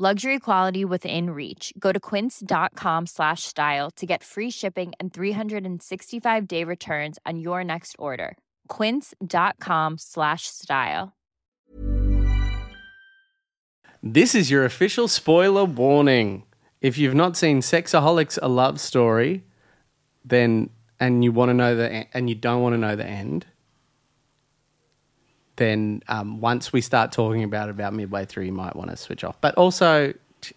Luxury quality within reach. Go to quince.com slash style to get free shipping and 365 day returns on your next order. Quince.com slash style. This is your official spoiler warning. If you've not seen Sexaholix: A Love Story, then and you want to know the and you don't want to know the end, then um, once we start talking about it about midway through, you might want to switch off. But also, t-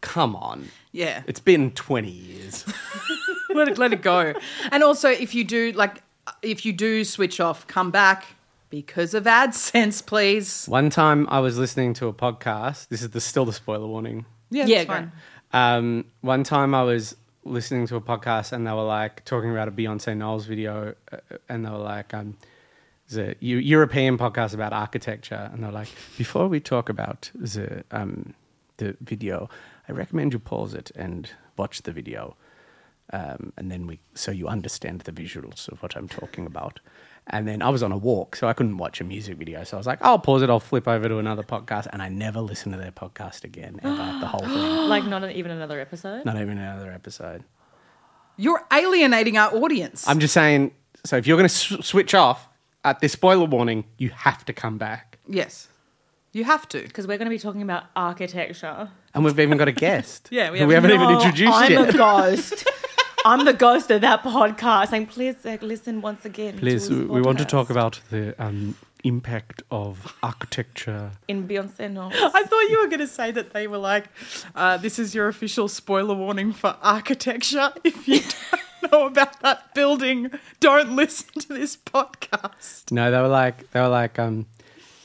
come on, Yeah. it's been twenty years. let it let it go. And also, if you do like, if you do switch off, come back because of AdSense, please. One time, I was listening to a podcast. This is the still the spoiler warning. Yeah, Yeah, fine. Um, one time I was listening to a podcast and they were like talking about a Beyonce Knowles video, uh, and they were like, um, it's a European podcast about architecture, and they're like, before we talk about the um, the video, I recommend you pause it and watch the video, um, and then we so you understand the visuals of what I'm talking about. And then I was on a walk, so I couldn't watch a music video. So I was like, I'll pause it. I'll flip over to another podcast, and I never listened to their podcast again ever. the whole thing. Like not even another episode. Not even another episode. You're alienating our audience. I'm just saying. So if you're going to s- switch off at this spoiler warning, you have to come back. yes, you have to. Because we're going to be talking about architecture. And we've even got a guest. Yeah, we have- we haven't even No, introduced I'm yet. a ghost. I'm the ghost of that podcast. Saying, please Zach, listen once again. Please, to his we want to talk about the um, impact of architecture. in Beyonce Knowles. I thought you were going to say that they were like, uh, "This is your official spoiler warning for architecture. If you don't know about that building, don't listen to this podcast." No, they were like they were like um,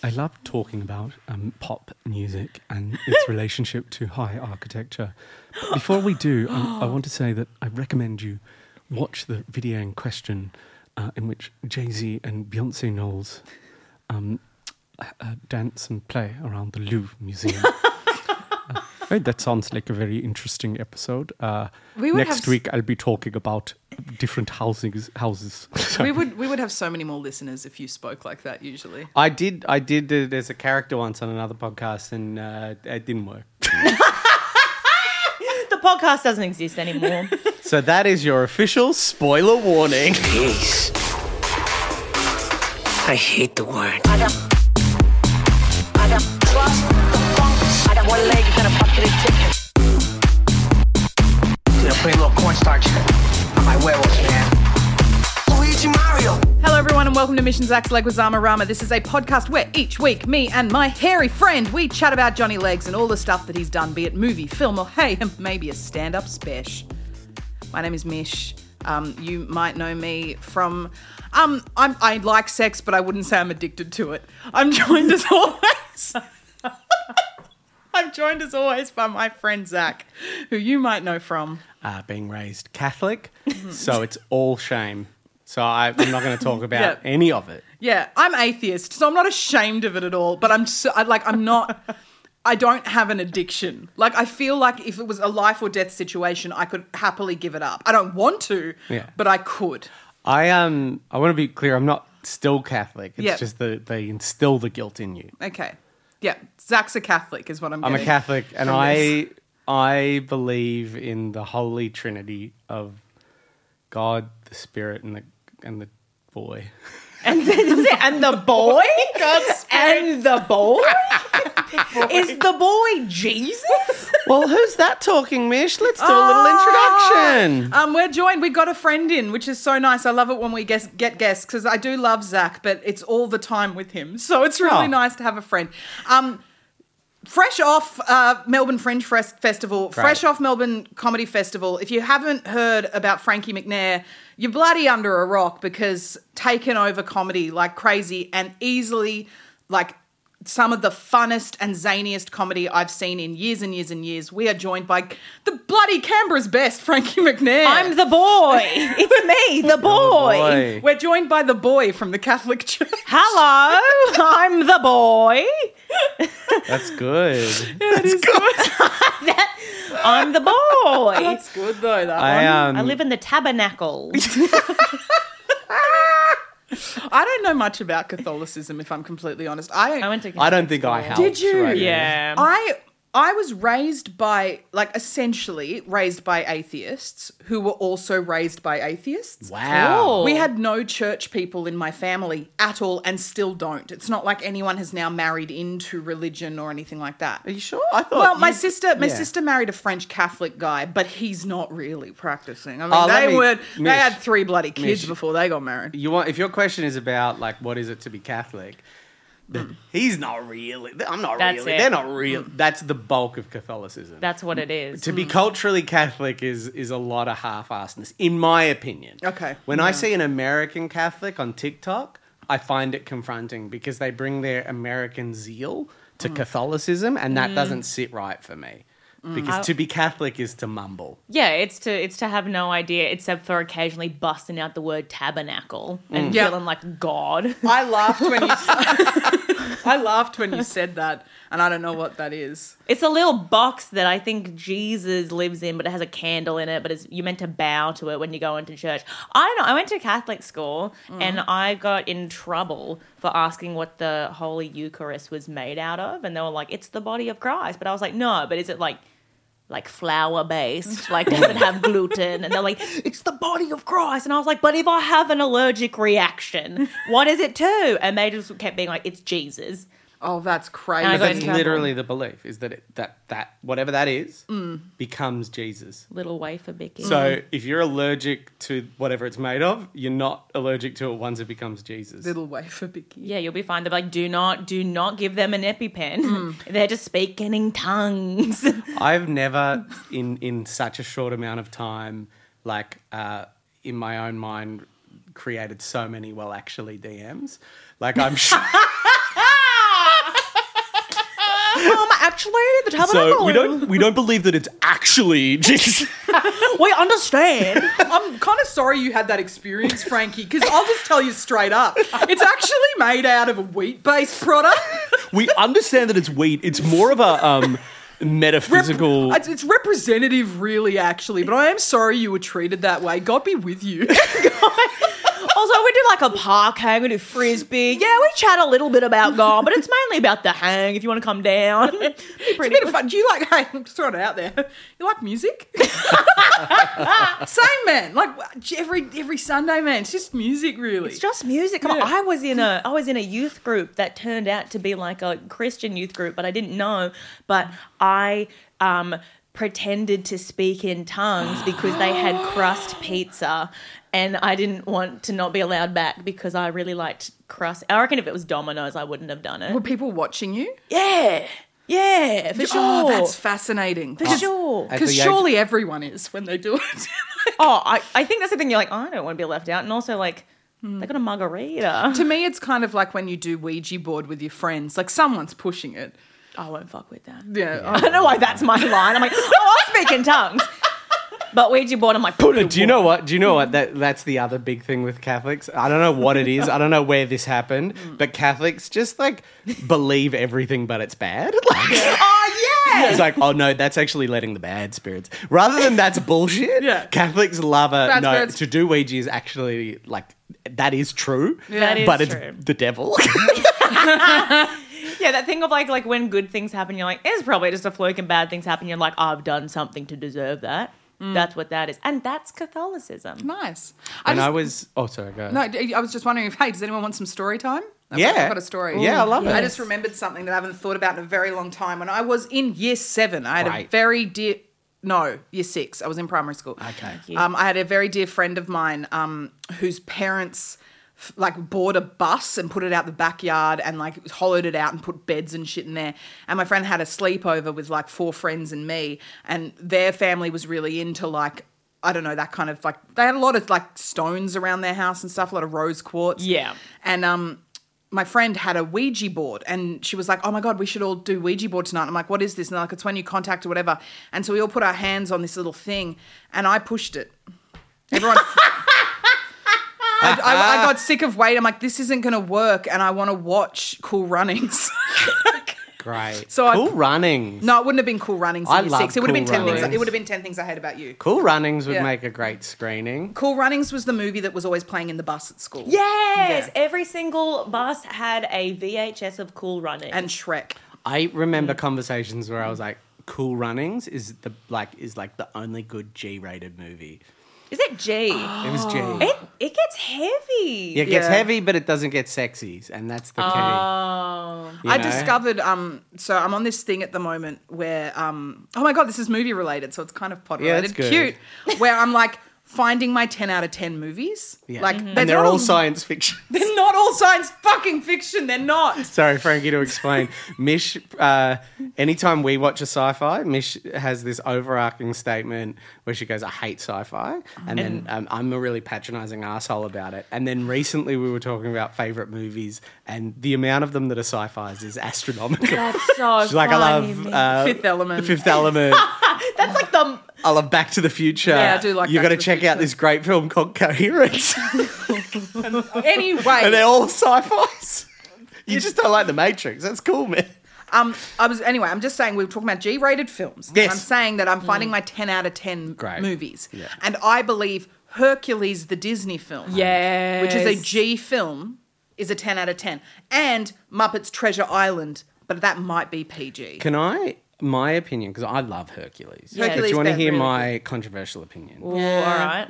I love talking about um, pop music and its relationship to high architecture. But before we do, um, I want to say that I recommend you watch the video in question, uh, in which Jay Z and Beyonce Knowles um, uh, dance and play around the Louvre Museum. Right, that sounds like a very interesting episode. Uh, We next have week, I'll be talking about different houses. Houses. We would we would have so many more listeners if you spoke like that. Usually, I did. I did it as a character once on another podcast, and uh, it didn't work. the podcast doesn't exist anymore. So that is your official spoiler warning. Peace. I hate the word. Little cornstarch on my. Luigi Mario. Hello, everyone, and welcome to Mish and Zach's Leguizamo Rama. This is a podcast where each week, me and my hairy friend, we chat about Johnny Legs and all the stuff that he's done, be it movie, film, or hey, maybe a stand-up spesh. My name is Mish. Um, you might know me from. Um, I'm, I like sex, but I wouldn't say I'm addicted to it. I'm joined as always. I'm joined as always by my friend Zach, who you might know from. Uh, being raised Catholic, so it's all shame. So I, I'm not going to talk about Yeah. any of it. Yeah, I'm atheist, so I'm not ashamed of it at all. But I'm so, I, like, I'm not. I don't have an addiction. Like, I feel like if it was a life or death situation, I could happily give it up. I don't want to, Yeah. but I could. I um. I want to be clear. I'm not still Catholic. It's Yeah. just that they instill the guilt in you. Okay. Yeah, Zach's a Catholic, is what I'm. I'm a Catholic, and. I I believe in the holy trinity of God, the Spirit, and the and the boy. and, the, and the boy? and the boy? Is the boy Jesus? Well, who's that talking, Mish? Let's do a Ah! little introduction. Um, we're joined. We got a friend in, which is so nice. I love it when we guess, get guests because I do love Zach, but it's all the time with him. So it's really Oh. nice to have a friend. Um, fresh off uh, Melbourne Fringe Fres- Festival, fresh off Melbourne Comedy Festival. If you haven't heard about Frankie McNair, you're bloody under a rock because taken over comedy like crazy and easily like some of the funnest and zaniest comedy I've seen in years and years and years. We are joined by the bloody Canberra's best, Frankie McNair. I'm the boy. It's me, the boy. Boy. We're joined by the boy from the Catholic Church. Hello, I'm the boy. That's good. That's good. I'm the boy. That's good though. That I one. um I live in the tabernacle. I don't know much about Catholicism, if I'm completely honest. I I went to. I don't think I helped. Did you? right? Yeah. I I was raised by like essentially raised by atheists who were also raised by atheists. Wow. Cool. We had no church people in my family at all and still don't. It's not like anyone has now married into religion or anything like that. Are you sure? I thought. Well, my sister, my yeah. sister married a French Catholic guy, but he's not really practicing. I mean, Oh, they me- were they had three bloody kids Mish. before they got married. You want if your question is about like what is it to be Catholic? Then mm. He's not really. I'm not That's really. it. They're not real. Mm. That's the bulk of Catholicism. That's what it is. to be mm. culturally Catholic is is a lot of half-assedness, in my opinion. Okay. When I see an American Catholic on TikTok, I find it confronting because they bring their American zeal to Catholicism, and that doesn't sit right for me. Mm. Because to be Catholic is to mumble. Yeah, it's to it's to have no idea except for occasionally busting out the word tabernacle and mm. Yeah. feeling like God. I laughed when you I laughed when you said that, and I don't know what that is. It's a little box that I think Jesus lives in, but it has a candle in it. But it's, you're meant to bow to it when you go into church. I don't know. I went to Catholic school mm. and I got in trouble for asking what the Holy Eucharist was made out of, and they were like, "It's the body of Christ." But I was like, "No, but is it like?" Like flour based, like does it have gluten? And they're like, it's the body of Christ. And I was like, but if I have an allergic reaction, what is it to? And they just kept being like, it's Jesus. Oh, that's crazy. And I got That's in trouble. literally the belief is that it, that that whatever that is becomes Jesus. Little wafer bicky. So if you're allergic to whatever it's made of, you're not allergic to it once it becomes Jesus. Little wafer bicky. Yeah, you'll be fine. They're like, do not, do not give them an EpiPen. They're just speaking in tongues. I've never, in in such a short amount of time, like uh, in my own mind, created so many well actually DMs. Like I'm sure. um, actually, the so we don't we don't believe that it's actually Jesus. we understand. I'm kind of sorry you had that experience, Frankie, because I'll just tell you straight up. It's actually made out of a wheat based product. we understand that it's wheat. It's more of a um, metaphysical. It's, it's representative, really, actually, but I am sorry you were treated that way. God be with you. also, we do like a park hang, we do frisbee. Yeah, we chat a little bit about golf, but it's mainly about the hang if you want to come down. It's a bit of fun. Do you like, hey, I'm just throwing it out there. You like music? Same, man. Like every every Sunday, man. It's just music, really. It's just music. Come on. I was in a I was in a youth group that turned out to be like a Christian youth group, but I didn't know. But I um pretended to speak in tongues because they had crust pizza and I didn't want to not be allowed back because I really liked crust. I reckon if it was Domino's I wouldn't have done it. Were people watching you? Yeah. Yeah, for oh, sure. Oh, that's fascinating. for sure. Because the age- surely everyone is when they do it. Oh, I, I think that's the thing. You're like, oh, I don't want to be left out. And also, like, they got a margarita. to me, it's kind of like when you do Ouija board with your friends. Like someone's pushing it. I won't fuck with that. Yeah. I don't know why that's my line. I'm like, oh, I'll speak in tongues. But Ouija board, I'm like, put it. Do you know what? Do you know what? That that's the other big thing with Catholics. I don't know what it is. I don't know where this happened, mm. but Catholics just like believe everything, but it's bad. Like, Oh yeah. it's like, oh no, that's actually letting the bad spirits. Rather than that's bullshit. Yeah. Catholics love a Bad no. spirits. To do Ouija is actually like that is true. That is but it's true. the devil. Yeah, that thing of like, like when good things happen, you're like, it's probably just a fluke, and bad things happen, you're like, I've done something to deserve that. That's what that is, and that's Catholicism. Nice. I and just, I was. Oh, sorry. Go. no, I was just wondering if hey, does anyone want some story time? I've Yeah. got, I've got a story. Yeah, I love it. I just remembered something that I haven't thought about in a very long time. When I was in year seven, I had a very dear. No, year six. I was in primary school. Okay. Um, I had a very dear friend of mine um, whose parents f- like bought a bus and put it out the backyard and like hollowed it out and put beds and shit in there. And my friend had a sleepover with like four friends and me, and their family was really into like. I don't know that kind of like they had a lot of like stones around their house and stuff, a lot of rose quartz. Yeah. and um, my friend had a Ouija board and she was like, Oh my God, we should all do Ouija board tonight. I'm like, What is this? And they're like, It's when you contact or whatever. And so we all put our hands on this little thing and I pushed it. Everyone. I, I, I got sick of waiting. I'm like, This isn't going to work. And I want to watch Cool Runnings. Great. So I- cool runnings. no, it wouldn't have been Cool Runnings. in I love six. It would have been Cool 10 things. It would have been 10 things I hate about you. Cool runnings would Yeah. make a great screening. Cool Runnings was the movie that was always playing in the bus at school. Yes, Yeah. every single bus had a VHS of Cool Runnings And Shrek. I remember Mm. conversations where I was like, "Cool Runnings is the like is like the only good G-rated movie." Is it G? It was G. it it gets heavy. Yeah, it gets Yeah. heavy, but it doesn't get sexy, and that's the key. Oh. you I know? discovered um so I'm on this thing at the moment where um oh my god this is movie related so it's kind of pod Yeah, related that's good. cute where I'm like finding my 10 out of 10 movies Yeah. like and they're not all science fiction. they're not all science fucking fiction they're not Sorry, Frankie, to explain. Mish, uh, anytime we watch a sci-fi, Mish has this overarching statement where she goes, "I hate sci-fi," and then um, I'm a really patronising asshole about it. And then recently we were talking about favourite movies, and the amount of them that are sci-fis is astronomical. That's so She's like, I funny, love uh, Fifth Element. The Fifth Element. That's like the I love Back to the Future. Yeah, I do like You Back got to to the check out Future. this great film called Coherence, anyway and they're all sci-fis. You just don't like the Matrix. That's cool, man. um I was anyway I'm just saying we were talking about G-rated films Yes. I'm saying that I'm finding my 10 out of 10 Great. movies Yeah. and I believe Hercules the Disney film yes, which is a G film, is a 10 out of 10. And Muppets Treasure Island, but that might be PG. Can I, my opinion, because I love Hercules. Yeah. Hercules Do you want to hear really my controversial opinion? Ooh, all right.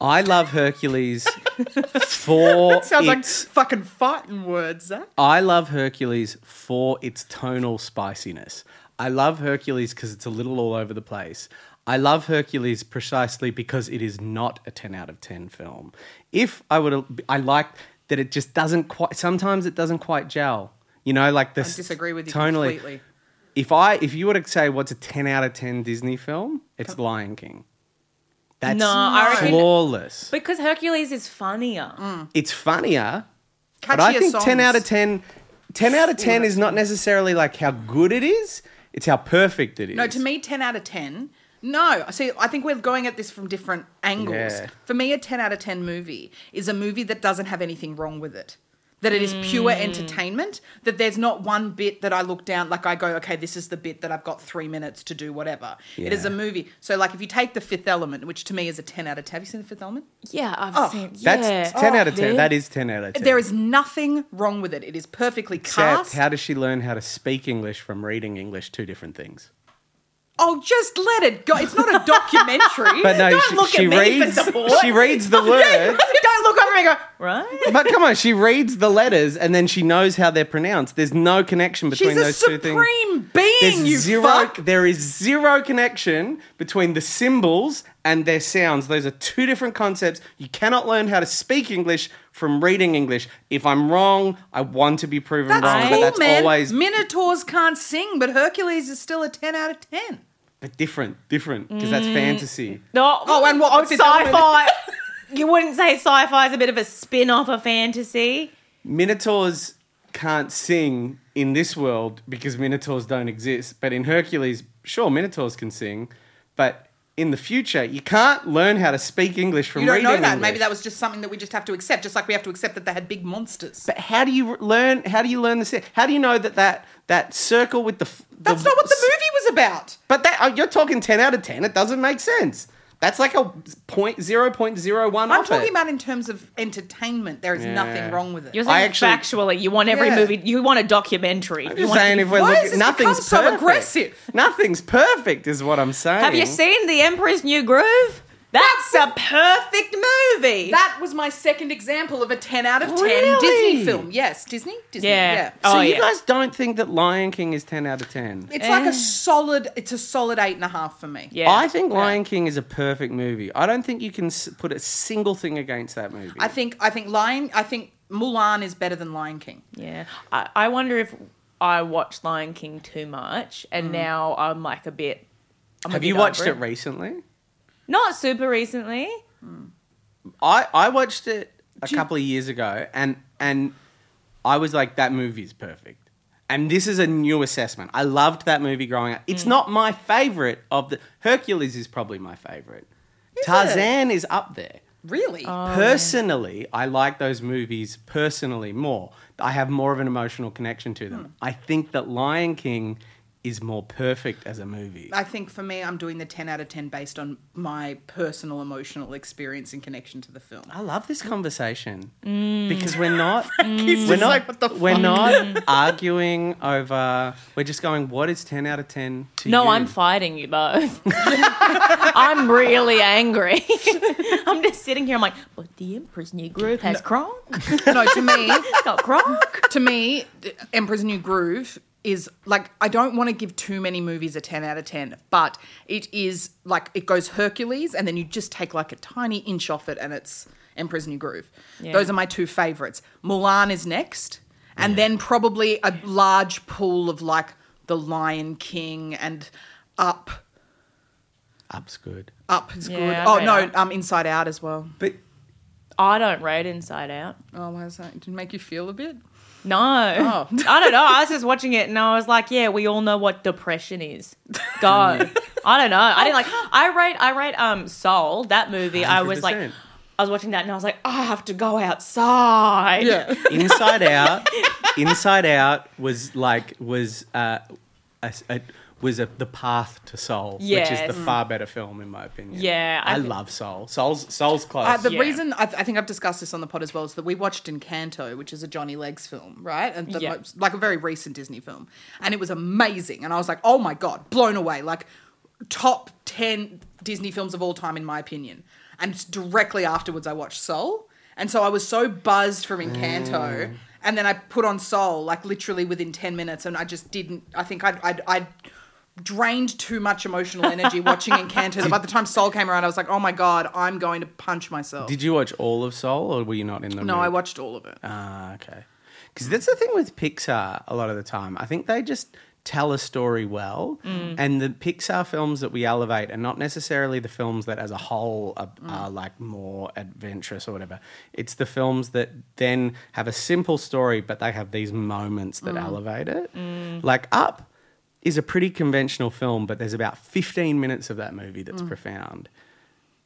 I love Hercules for that Sounds like fucking fighting words, Zach. I love Hercules for its tonal spiciness. I love Hercules because it's a little all over the place. I love Hercules precisely because it is not a 10 out of 10 film. If I would, I like that it just doesn't quite, sometimes it doesn't quite gel. You know, like this. I disagree with you tonally. completely. If I, if you were to say what's a 10 out of 10 Disney film, it's Lion King. That's No, I reckon- flawless. Because Hercules is funnier. Mm. it's funnier, but Catchier I think songs. 10 out of 10 10 out of 10 is not necessarily like how good it is, it's how perfect it is. No, to me, 10 out of 10. No, see, I think we're going at this from different angles. Yeah. For me, a 10 out of 10 movie is a movie that doesn't have anything wrong with it. That it is pure Mm. entertainment, that there's not one bit that I look down, like I go, okay, this is the bit that I've got three minutes to do whatever. It is a movie. So, like, if you take The Fifth Element, which to me is a 10 out of 10, have you seen The Fifth Element? Yeah, I've Oh, seen. That's yeah. 10 out of 10. Yeah. That is 10 out of 10. There is nothing wrong with it. It is perfectly Except, cast. how does she learn how to speak English from reading English? Two different things. Oh, just let it go. It's not a documentary. But no, Don't she, look at she me for reads. support. She reads the word. Don't look over me and go, right. But come on, she reads the letters and then she knows how they're pronounced. There's no connection between she's a those two things. supreme being, There's you zero. fuck. There is zero connection between the symbols and their sounds. Those are two different concepts. You cannot learn how to speak English from reading English. If I'm wrong, I want to be proven That's wrong, cool, but that's man. always Minotaurs can't sing, but Hercules is still a 10 out of 10. but different, different because that's mm. fantasy. No. Oh, and what- Oh, what's it sci-fi. you wouldn't say sci-fi is a bit of a spin-off of fantasy. Minotaurs can't sing in this world because minotaurs don't exist. But in Hercules, sure, minotaurs can sing, but in the future, you can't learn how to speak English from reading. You don't reading know that. English. Maybe that was just something that we just have to accept, just like we have to accept that they had big monsters. But how do you learn? How do you learn this? How do you know that that that circle with the? f- That's not what the movie was about. But that oh, you're talking ten out of ten. It doesn't make sense. That's like a point zero point zero one. I'm talking about in terms of entertainment. There is Yeah. nothing wrong with it. You're I actually- factually, you want every Yeah. movie. You want a documentary. I'm You just want- saying if we're looking, nothing's become so perfect. aggressive? Nothing's perfect, is what I'm saying. Have you seen The Emperor's New Groove? That's a perfect movie. That was my second example of a 10 out of 10 Really? Disney film. Yes, Disney? Disney, Yeah. yeah. So Oh, you yeah. guys don't think that Lion King is ten out of ten? It's like Eh. a solid, it's a solid eight and a half for me. yeah. I think Lion King is a perfect movie. I don't think you can s- put a single thing against that movie. I think, I think Lion, I think Mulan is better than Lion King. Yeah. I, I wonder if I watched Lion King too much and now I'm like a bit. I'm a Have bit you watched over it recently? Not super recently. I, I watched it a couple of years ago, and and I was like, that movie is perfect. And this is a new assessment. I loved that movie growing up. Mm. It's not my favorite of the Hercules is probably my favorite. Tarzan is up there. Really? Personally, I like those movies personally more. I have more of an emotional connection to them. Hmm. I think that Lion King is more perfect as a movie. I think for me, I'm doing the 10 out of 10 based on my personal emotional experience and connection to the film. I love this conversation because we're mm. not we're not like, what the we're fuck? not arguing over. We're just going. What is ten out of ten to No, you? I'm fighting you both. I'm really angry. I'm just sitting here. I'm like, but the Emperor's New Groove has Kronk. No, to me, It's got Kronk. to me, Emperor's New Groove is like I don't want to give too many movies a 10 out of 10, but it is like it goes Hercules and then you just take like a tiny inch off it and it's Emperor's New Groove. Yeah. Those are my two favorites. Mulan is next, and then probably a large pool of like The Lion King and Up. Up's good, Up is Yeah, good. I Oh rate no, Up. um, Inside Out as well. but I don't rate Inside Out. Oh, why is that? Did it make you feel a bit? No. Oh. I don't know. I was just watching it and I was like, yeah, we all know what depression is. Go. I don't know. I didn't like I rate I rate um Soul, that movie. I was like 100%. I was watching that and I was like, I have to go outside. Yeah. Inside Out, Inside Out was like was uh, a, a- was a, the path to Soul, which is the far better film in my opinion. Yeah, I I, thi- love Soul. Soul's Soul's close. Uh, the Yeah. reason I, th- I think I've discussed this on the pod as well is that we watched Encanto, which is a Johnny Legs film, right? And the Yeah. most, like a very recent Disney film, and it was amazing. And I was like, oh my god, blown away! Like top ten Disney films of all time, in my opinion. And directly afterwards, I watched Soul, and so I was so buzzed from Encanto, and then I put on Soul like literally within ten minutes, and I just didn't. I think I'd. I'd, I'd drained too much emotional energy watching Encanto. by the time Soul came around, I was like, "Oh my god, I'm going to punch myself." Did you watch all of Soul, or were you not in the? no, mood? I watched all of it. Ah, okay. Because that's the thing with Pixar a lot of the time. I think they just tell a story well, mm. and the Pixar films that we elevate are not necessarily the films that, as a whole, are, mm. are like more adventurous or whatever. It's the films that then have a simple story, but they have these moments that mm. elevate it. Like Up is a pretty conventional film, but there's about 15 minutes of that movie that's mm. profound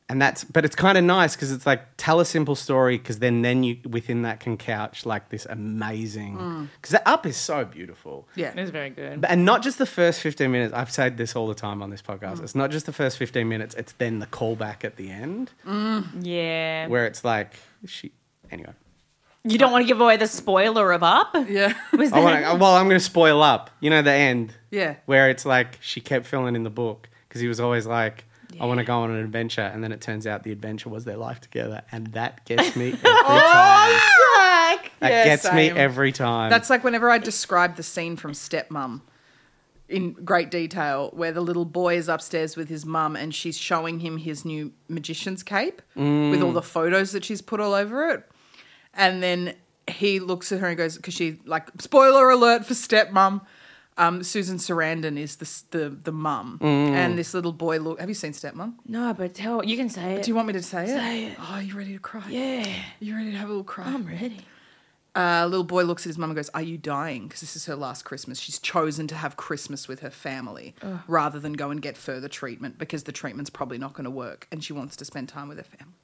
and that's but it's kind of nice because it's like tell a simple story because then then you within that can couch like this amazing mm. because that up is so beautiful Yeah. it is very good. But- and not just the first 15 minutes i've said this all the time on this podcast mm. it's not just the first 15 minutes it's then the callback at the end Yeah. where it's like she anyway You don't want to give away the spoiler of Up? Yeah. Was I that- wanna, well i'm going to spoil up you know the end Yeah. where it's like she kept filling in the book because he was always like I want to go on an adventure, and then it turns out the adventure was their life together, and that gets me every oh, time. That Yeah, gets me same. every time. That's like whenever I describe the scene from Stepmom in great detail, where the little boy is upstairs with his mum and she's showing him his new magician's cape with all mm. the photos that she's put all over it. And then he looks at her and goes, because she, like, spoiler alert for Stepmom. Um, Susan Sarandon is the the the mum, and this little boy. Look, have you seen Stepmom? no, but tell you can say it. Do you want me to say it? Say it. Oh, you ready to cry? yeah. You ready to have a little cry? I'm ready. uh, little boy looks at his mum and goes, Are you dying? Because this is her last Christmas. She's chosen to have Christmas with her family rather than go and get further treatment because the treatment's probably not going to work and she wants to spend time with her family.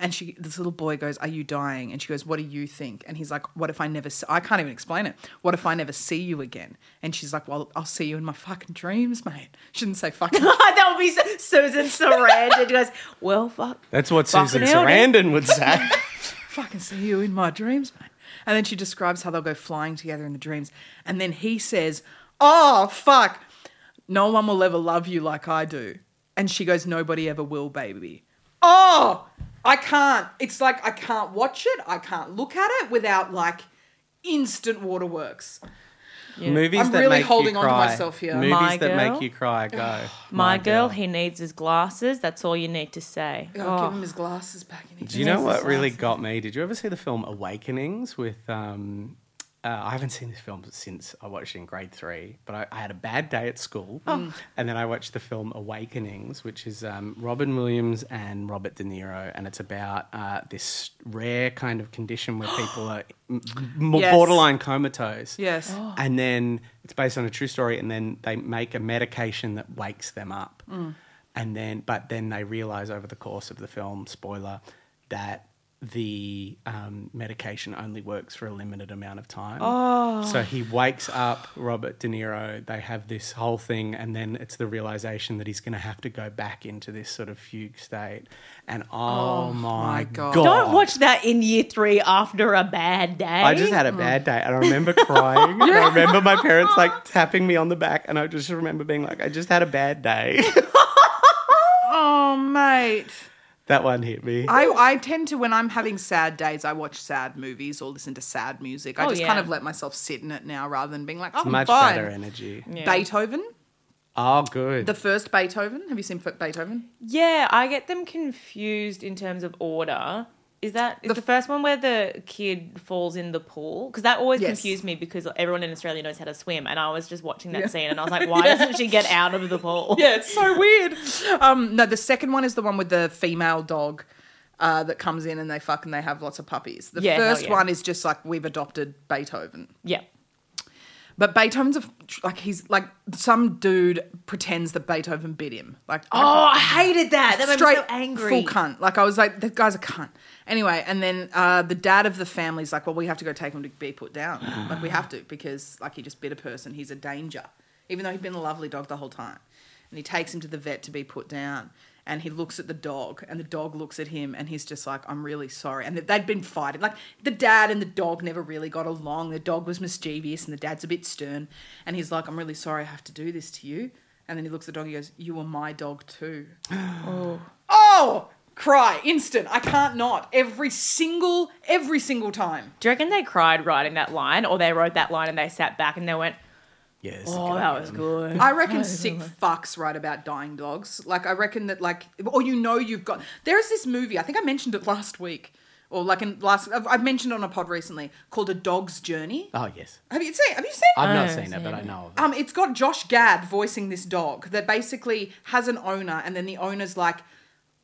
And she, this little boy goes, "Are you dying?" And she goes, "What do you think?" And he's like, "What if I never? See, I can't even explain it. What if I never see you again?" And she's like, "Well, I'll see you in my fucking dreams, mate." She didn't say fucking. that would be Su- Susan Sarandon. She goes, well, fuck. That's what Fucking Susan. Sarandon would say. fucking see you in my dreams, mate. And then she describes how they'll go flying together in the dreams. And then he says, Oh, fuck. No one will ever love you like I do. And she goes, Nobody ever will, baby. Oh, I can't. It's like I can't watch it. I can't look at it without like instant waterworks. Movies I'm that really make holding you on to cry. myself here. Movies My that Girl? make you cry. Go. My, girl, he needs his glasses. That's all you need to say. Oh, Oh. Give him his glasses back. He needs Do you his know what glasses. really got me? Did you ever see the film Awakenings with um, uh, I haven't seen this film since I watched it in grade three, but I, I had a bad day at school, Oh. and then I watched the film Awakenings, which is um, Robin Williams and Robert De Niro, and it's about uh, this rare kind of condition where people are m- m- Yes. borderline comatose. Yes. And then it's based on a true story, and then they make a medication that wakes them up. And then, but then they realize over the course of the film, spoiler, that the um, medication only works for a limited amount of time. Oh. So he wakes up Robert De Niro. They have this whole thing, and then it's the realization that he's going to have to go back into this sort of fugue state. And oh, my my God. God. Don't watch that in year three after a bad day. I just had a bad day, and I remember crying. and I remember my parents like tapping me on the back, and I just remember being like, "I just had a bad day." Oh, mate. That one hit me. I, I tend to, when I'm having sad days, I watch sad movies or listen to sad music. I Oh, just yeah. kind of let myself sit in it now rather than being like, oh, I'm Much fine. better energy. Beethoven, Oh, good. the first Beethoven. Have you seen Beethoven? Yeah, I get them confused in terms of order. Is that is the, first one where the kid falls in the pool? Because that always Yes. confused me because everyone in Australia knows how to swim, and I was just watching that Yeah. scene and I was like, why doesn't she get out of the pool? Yeah, it's so weird. Um, no, the second one is the one with the female dog uh, that comes in and they fuck and they have lots of puppies. The Yeah, first yeah. one is just like we've adopted Beethoven. yeah. But Beethoven's a, like he's like some dude pretends that Beethoven bit him. Like Oh, I hated that. That made me so angry. full cunt. Like I was like, that guy's a cunt. Anyway, and then uh, the dad of the family's like, well, we have to go take him to be put down. like we have to because like he just bit a person. He's a danger, even though he'd been a lovely dog the whole time. And he takes him to the vet to be put down. And he looks at the dog, and the dog looks at him, and he's just like, "I'm really sorry." And they'd been fighting. Like the dad and the dog never really got along. The dog was mischievous, and the dad's a bit stern. And he's like, "I'm really sorry I have to do this to you." And then he looks at the dog. and He goes, "You were my dog too." Oh. oh, cry instant. I can't not. Every single, every single time. Do you reckon they cried writing that line, or they wrote that line and they sat back and they went, yes. "Oh, that was good." I reckon sick fucks write about dying dogs. Like I reckon that like, or you know you've got. There's this movie. I think I mentioned it last week, or like in last. I've, I've mentioned it on a pod recently called A Dog's Journey. Oh, yes. Have you seen? Have you seen? I've not haven't seen it, but I know of it. Um, it's got Josh Gad voicing this dog that basically has an owner, and then the owner's like,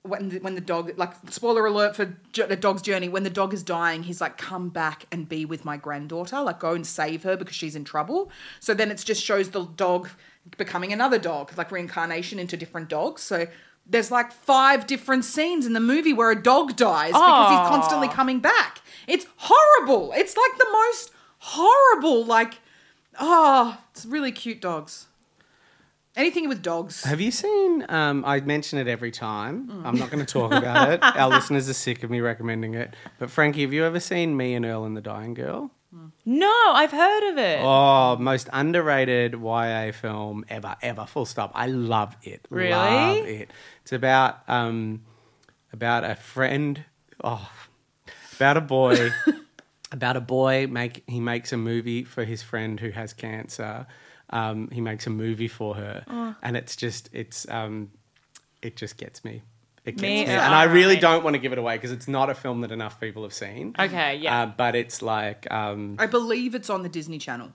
when the, when the dog, like, spoiler alert for the dog's journey, when the dog is dying, he's like, come back and be with my granddaughter, like, go and save her because she's in trouble. So then it just shows the dog becoming another dog, like reincarnation into different dogs. So there's like five different scenes in the movie where a dog dies because he's constantly coming back. It's horrible. It's like the most horrible, like, Oh, it's really cute dogs. Anything with dogs. Have you seen? Um, I mention it every time. I'm not going to talk about it. Our listeners are sick of me recommending it. But Frankie, have you ever seen Me and Earl and the Dying Girl? no, I've heard of it. Oh, most underrated YA film ever, ever. Full stop. I love it. Really? Love it. It's about um, about a friend. Oh, about a boy. about a boy. Make he makes a movie for his friend who has cancer. Um, he makes a movie for her, Oh. and it's just it's um, it just gets me. It gets Me- me, and I really alright. don't want to give it away because it's not a film that enough people have seen. Okay, yeah. Uh, but it's like um, I believe it's on the Disney Channel.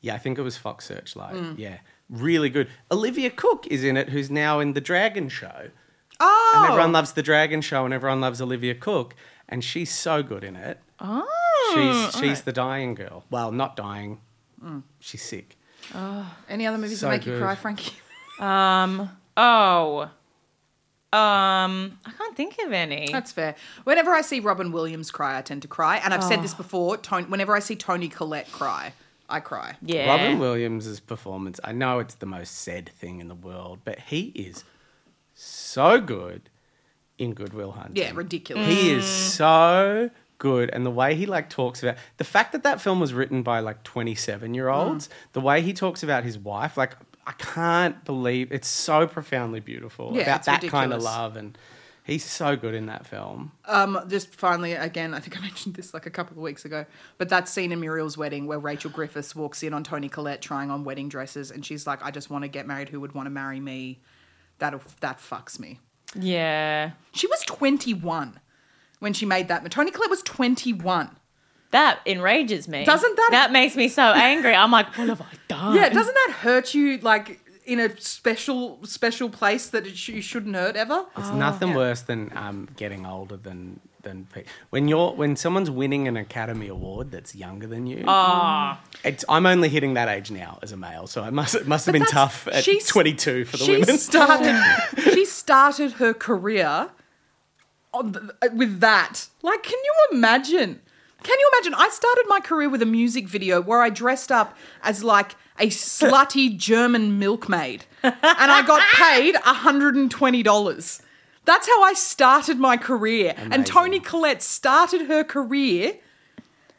yeah, I think it was Fox Searchlight. Mm. Yeah, really good. Olivia Cooke is in it, who's now in the Dragon Show, Oh, and everyone loves the Dragon Show, and everyone loves Olivia Cooke, and she's so good in it. oh, She's she's the dying girl. Well, not dying. Mm. She's sick. Any other movies So that make you cry, Frankie? um, oh, um, I can't think of any. That's fair. Whenever I see Robin Williams cry, I tend to cry, and I've said this before. Toni, whenever I see Toni Collette cry, I cry. yeah, Robin Williams' performance. I know it's the most said thing in the world, but he is so good in Good Will Hunting. Yeah, ridiculous. He is so good, and the way he like talks about the fact that that film was written by like twenty-seven year olds, Mm. the way he talks about his wife, like I can't believe it's so profoundly beautiful Yeah, about it's that kind of love, and he's so good in that film. Um, just finally, again, I think I mentioned this like a couple of weeks ago, but that scene in Muriel's wedding where Rachel Griffiths walks in on Toni Collette trying on wedding dresses, and she's like, "I just want to get married. Who would want to marry me?" That that fucks me. yeah. She was twenty one when she made that. Toni Collette was twenty one. That enrages me. Doesn't that- That makes me so angry. I'm like, what have I done? Yeah, doesn't that hurt you like in a special special place that it sh- you shouldn't hurt ever? It's nothing worse than um, getting older than than pe- when you're when someone's winning an Academy Award that's younger than you. Ah. It's, I'm only hitting that age now as a male, so it must it must have been tough at she's- 22 for the she women. started she started her career on th- Uh, with that. Like, can you imagine? Can you imagine? I started my career with a music video where I dressed up as like a slutty German milkmaid, and I got paid $120. That's how I started my career. And Amazing. Toni Collette started her career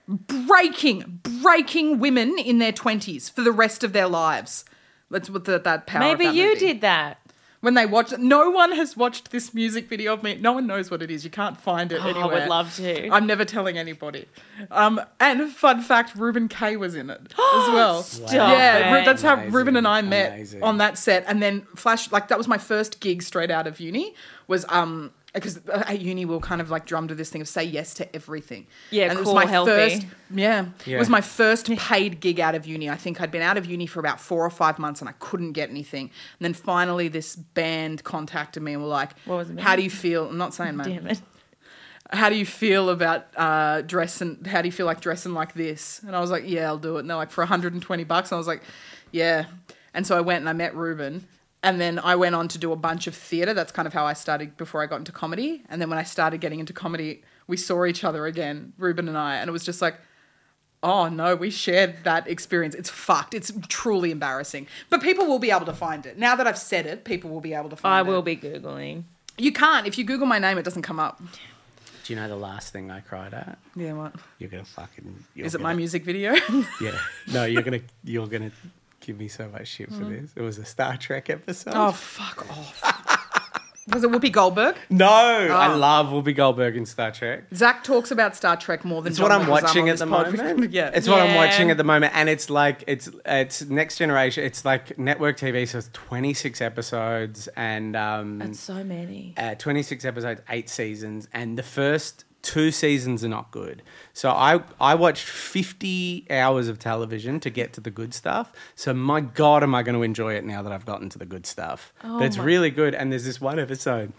breaking, breaking women in their 20s for the rest of their lives. That's what the, that power. of Maybe that you movie did that. When they watch it. No one has watched this music video of me. No one knows what it is. You can't find it Oh, I would love to. I'm never telling anybody. Um, and fun fact, Reuben Kaye was in it as well. Stop yeah, it. That's how Amazing, Reuben and I met amazing. on that set. And then Flash, like that was my first gig straight out of uni. Was um because at uni we we'll kind of like drum to this thing of say yes to everything. Yeah, and cool, healthy. first. Yeah, it was my first paid gig out of uni. I think I'd been out of uni for about four or five months and I couldn't get anything. And then finally, this band contacted me and were like, What was the How do you feel? I'm not saying, man Damn it. how do you feel about uh, dressing? How do you feel like dressing like this? And I was like, yeah, I'll do it. And they're like, for 120 bucks. And I was like, yeah. And so I went and I met Reuben. And then I went on to do a bunch of theatre. That's kind of how I started before I got into comedy. And then when I started getting into comedy, we saw each other again, Reuben and I. And it was just like, oh no, we shared that experience. It's fucked. It's truly embarrassing. But people will be able to find it. Now that I've said it, people will be able to find it. I it. will be Googling. You can't. If you Google my name, it doesn't come up. Do you know the last thing I cried at? Yeah, what? You're gonna fucking. You're Is it gonna, my music video? Yeah. No, you're gonna you're gonna give me so much shit for this. It was a Star Trek episode. Oh, fuck off. Was it Whoopi Goldberg? no, I Oh. love Whoopi Goldberg in Star Trek. Zach talks about Star Trek more than It's John what I'm Leguizamo watching at the this podcast. moment. yeah. It's what I'm Yeah. watching at the moment, and it's like it's it's next generation. It's like network TV, so it's 26 episodes and um, That's so many. uh, 26 episodes, eight seasons, and the first two seasons are not good. So I I watched 50 hours of television to get to the good stuff. So my God, am I going to enjoy it now that I've gotten to the good stuff? Oh but it's really good, and there's this one episode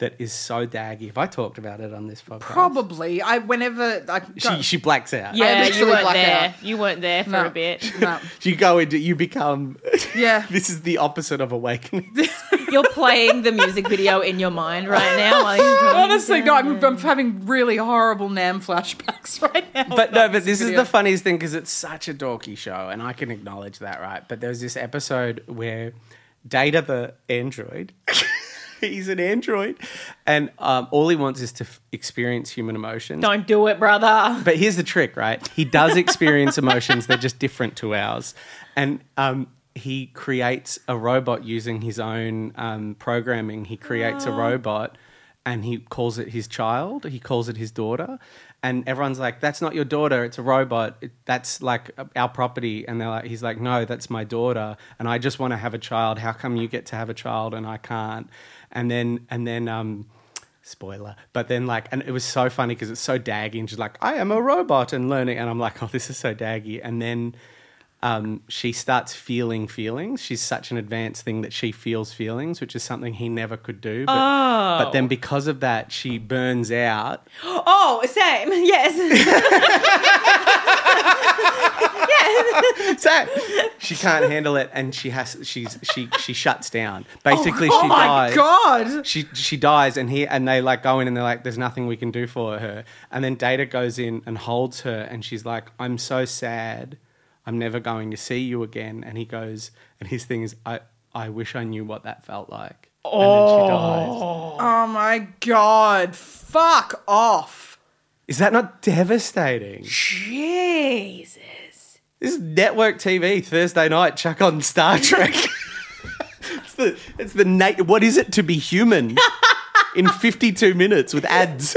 that is so daggy. Have I talked about it on this podcast? Probably. I whenever I She she blacks out. Yeah, you weren't blacked there. out. You weren't there for No. a bit. no. You go into you become. Yeah. this is the opposite of awakening. You're playing the music video in your mind right now. While you're talking. Honestly, no, I'm, I'm having really horrible Nam flashbacks right now. But no, but this is the funniest thing because it's such a dorky show, and I can acknowledge that, right? But there was this episode where Data the android, he's an android, and um, all he wants is to f- experience human emotions. Don't do it, brother. But here's the trick, right? He does experience emotions; they're just different to ours, and um, he creates a robot using his own um, programming. He creates a robot, and he calls it his child. He calls it his daughter, and everyone's like, "That's not your daughter. It's a robot. It, that's like our property." And they're like, "He's like, no, that's my daughter, and I just want to have a child. How come you get to have a child and I can't?" And then, and then, um, spoiler. But then, like, and it was so funny because it's so daggy, and she's like, "I am a robot and learning," and I'm like, "Oh, this is so daggy." And then um, she starts feeling feelings. She's such an advanced thing that she feels feelings, which is something he never could do. But, but then because of that, she burns out. Oh, same. Yes. So she can't handle it, and she has she's she she shuts down. Basically, oh she my dies. god! she she dies and he and they like go in and they're like there's nothing we can do for her and then data goes in and holds her and she's like i'm so sad i'm never going to see you again. And he goes and his thing is i i wish i knew what that felt like. And then she oh. dies. Oh my god! Fuck off! is that not devastating? Jesus. this is network tv thursday night chuck on star trek. It's the it's the na- what is it to be human? In 52 minutes with ads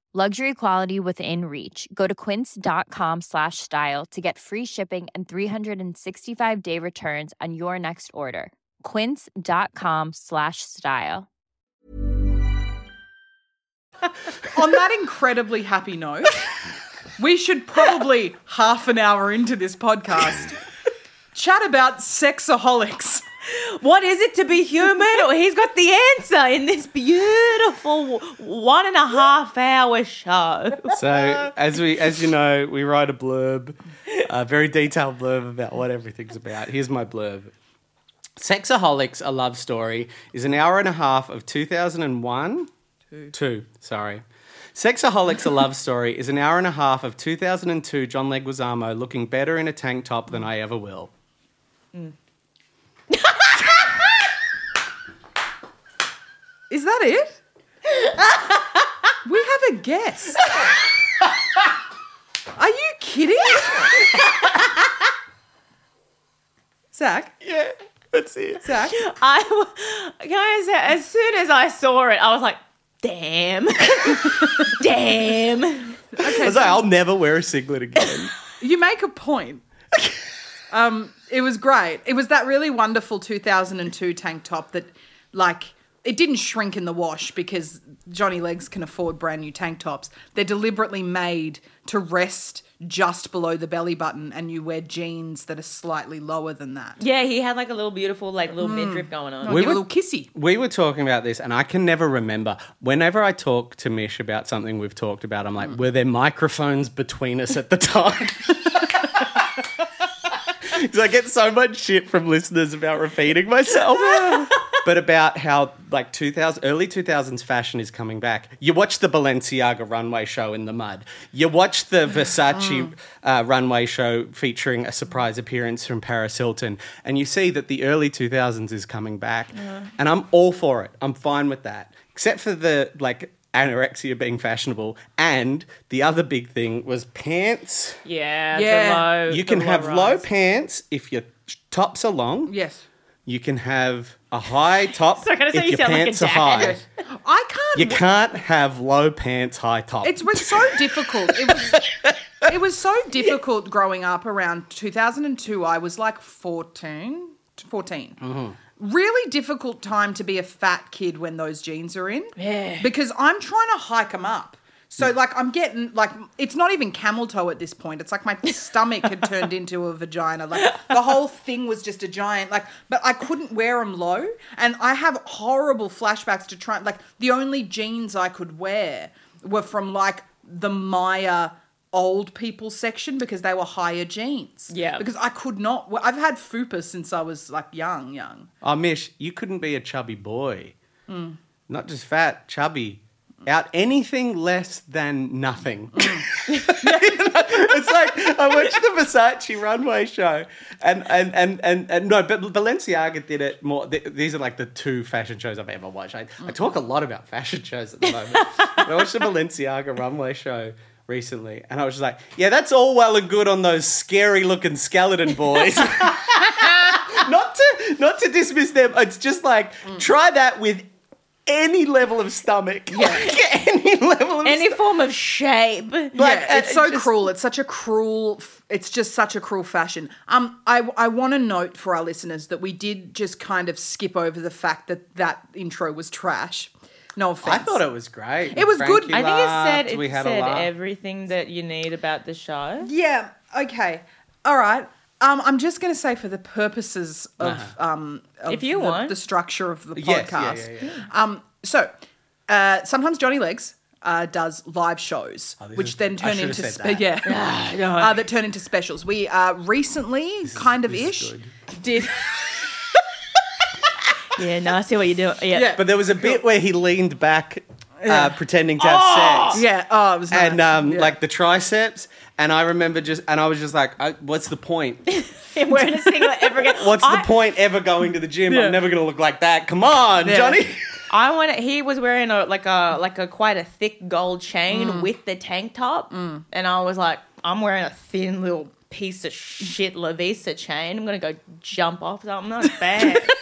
Luxury quality within reach. Go to quince.com slash style to get free shipping and 365 day returns on your next order. Quince.com slash style. On that incredibly happy note, we should probably half an hour into this podcast chat about sexaholix. What is it to be human? Or he's got the answer in this beautiful one and a half hour show. So as we, as you know, we write a blurb, a very detailed blurb about what everything's about. Here's my blurb. Sexaholix: A Love Story is an hour and a half of 2001. Two. Two. Sorry. Sexaholix: A Love Story is an hour and a half of 2002 John Leguizamo looking better in a tank top than I ever will. Mm. Is that it? we have a guest. Are you kidding? Zach? Yeah, that's it. Zach? I, can I say, as soon as I saw it, I was like, damn. damn. I was like, I'll never wear a singlet again. You make a point. Um, it was great. It was that really wonderful 2002 tank top that, like, it didn't shrink in the wash because Johnny Legs can afford brand new tank tops. They're deliberately made to rest just below the belly button, and you wear jeans that are slightly lower than that. Yeah, he had like a little beautiful, like little mm. midriff going on. We We a were- little kissy. we were talking about this, and I can never remember. Whenever I talk to Mish about something we've talked about, I'm like, mm. were there microphones between us at the time? Because I get so much shit from listeners about repeating myself. but about how like 2000 early 2000s fashion is coming back. You watch the Balenciaga runway show in the mud. You watch the Versace uh, runway show featuring a surprise appearance from Paris Hilton, and you see that the early 2000s is coming back. And I'm all for it. I'm fine with that, except for the like anorexia being fashionable. And the other big thing was pants. Yeah, Yeah. The low, You the can have low pants if your tops are long. Yes. You can have a high top So I say if you your sound like a pants are high. I can't. You can't have low pants, high top. It was so difficult. It was it was so difficult growing up around 2002. I was like 14, 14. Mm-hmm. Really difficult time to be a fat kid when those jeans are in. Yeah. Because I'm trying to hike them up. So mm. like I'm getting like it's not even camel toe at this point. It's like my stomach had turned into a vagina. Like the whole thing was just a giant like but I couldn't wear them low and I have horrible flashbacks to try like the only jeans I could wear were from like the Myer old people section because they were higher jeans. Yeah. Because I could not well, I've had fupa since I was like young, young. oh, Mish, you couldn't be a chubby boy. Hmm. Not just fat, chubby. Out anything less than nothing. Hmm. it's like I watched the Versace runway show, and and and and, and no, but Balenciaga did it more. th- These are like the two fashion shows I've ever watched. I, I talk a lot about fashion shows at the moment. I watched the Balenciaga runway show recently, and I was just like, yeah, that's all well and good on those scary looking skeleton boys. not to not to dismiss them. It's just like try that with any level of stomach. Like any level of Any sto- form of shape. Like, yeah, it's uh, so just- cruel. It's such a cruel. It's just such a cruel fashion. Um, I I want to note for our listeners that we did just kind of skip over the fact that that intro was trash. No offense. I thought it was great. It was good. Frankie I think it said we it had a said laugh. everything that you need about the show. Yeah. Okay. All right. Um, I'm just going to say for the purposes of um, of If you the, want. the structure of the Yes, yeah, podcast. yeah, yeah. Um, so uh, sometimes Johnny Legs uh, does live shows, Oh, this which is- then I turn should have into said spe- that. yeah, uh, that turn into specials. We uh, recently, kind of this is ish, good. did Yeah, no, I see what you're doing. Yeah. Yeah. But there was a bit where he leaned back, uh, pretending to have sex. yeah. Oh, it was nice. And um, Yeah. like the triceps, and I remember just, and I was just like, I, "What's the point? Him wearing a singlet ever again. What's I- the point ever going to the gym? Yeah. I'm never going to look like that. Come on, Yeah. Johnny." I want. He was wearing a like a like a quite a thick gold chain Mm. with the tank top, and I was like, I'm wearing a thin little piece of shit Lovisa chain. I'm gonna go jump off something. That's bad.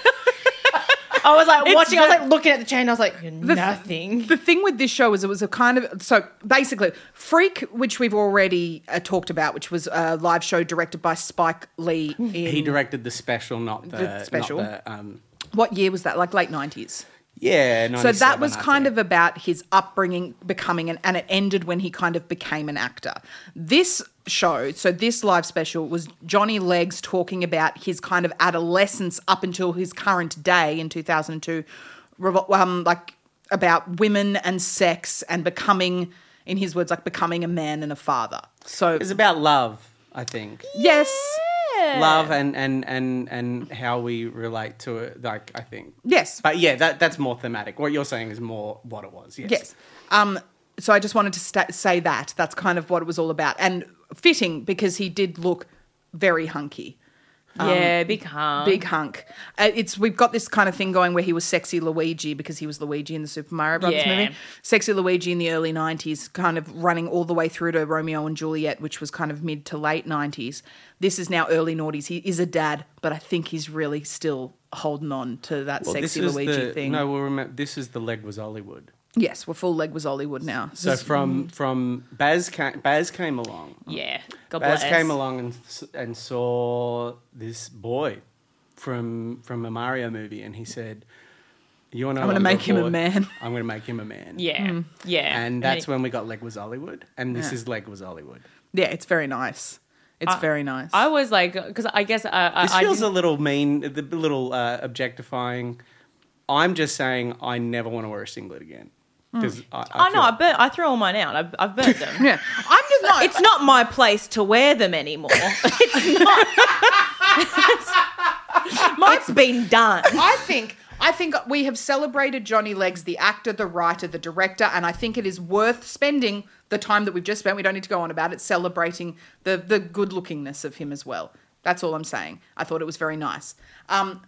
I was like watching. I was ve- like looking at the chain. I was like, nothing. The thing with this show is it was a kind of so basically Freak, which we've already uh, talked about, which was a live show directed by Spike Lee. In, He directed the special, not the, The special? Not the, um, what year was that? Like late nineties. Yeah, So that was kind of about his upbringing, becoming an, and it ended when he kind of became an actor. This show, so this live special was Johnny Legs talking about his kind of adolescence up until his current day in 2002, um, like about women and sex and becoming, in his words, like becoming a man and a father. So It's about love, I think. yes, Love and, and, and, and how we relate to it, like, I think. yes, But yeah, that, that's more thematic. What you're saying is more what it was. Yes. Yes. Um, so I just wanted to sta say that. That's kind of what it was all about. And fitting because he did look very hunky. Yeah, big hunk. Big hunk. Uh, it's we've got this kind of thing going where he was sexy Luigi because he was Luigi in the Super Mario Brothers Yeah. movie. Sexy Luigi in the early '90s, kind of running all the way through to Romeo and Juliet, which was kind of mid to late '90s. This is now early noughties. He is a dad, but I think he's really still holding on to that Well, sexy this is Luigi the, thing. No, we'll remember. This is the leg was Hollywood. Yes, we're full leg was Hollywood now. So from from Baz came, Baz came along. Yeah, God Baz bless. came along and and saw this boy from from a Mario movie, and he said, "You want to? I'm gonna make him a man." I'm going to make him a man." Yeah, yeah, And that's he- when we got Leg was Hollywood, and this Yeah. is Leg was Hollywood. Yeah, it's very nice. It's very nice. I was like, because I guess I, I, This I feels a little mean, the little uh, objectifying. I'm just saying, I never want to wear a singlet again because I, I know. feel- I burnt. I threw all mine out. I've, I've burnt them. yeah, I'm just not. It's not my place to wear them anymore. It's not. It's, it's been done. I think. I think we have celebrated Johnny Legs, the actor, the writer, the director, and I think it is worth spending the time that we've just spent. We don't need to go on about it, celebrating the the good lookingness of him as well. That's all I'm saying. I thought it was very nice. Um,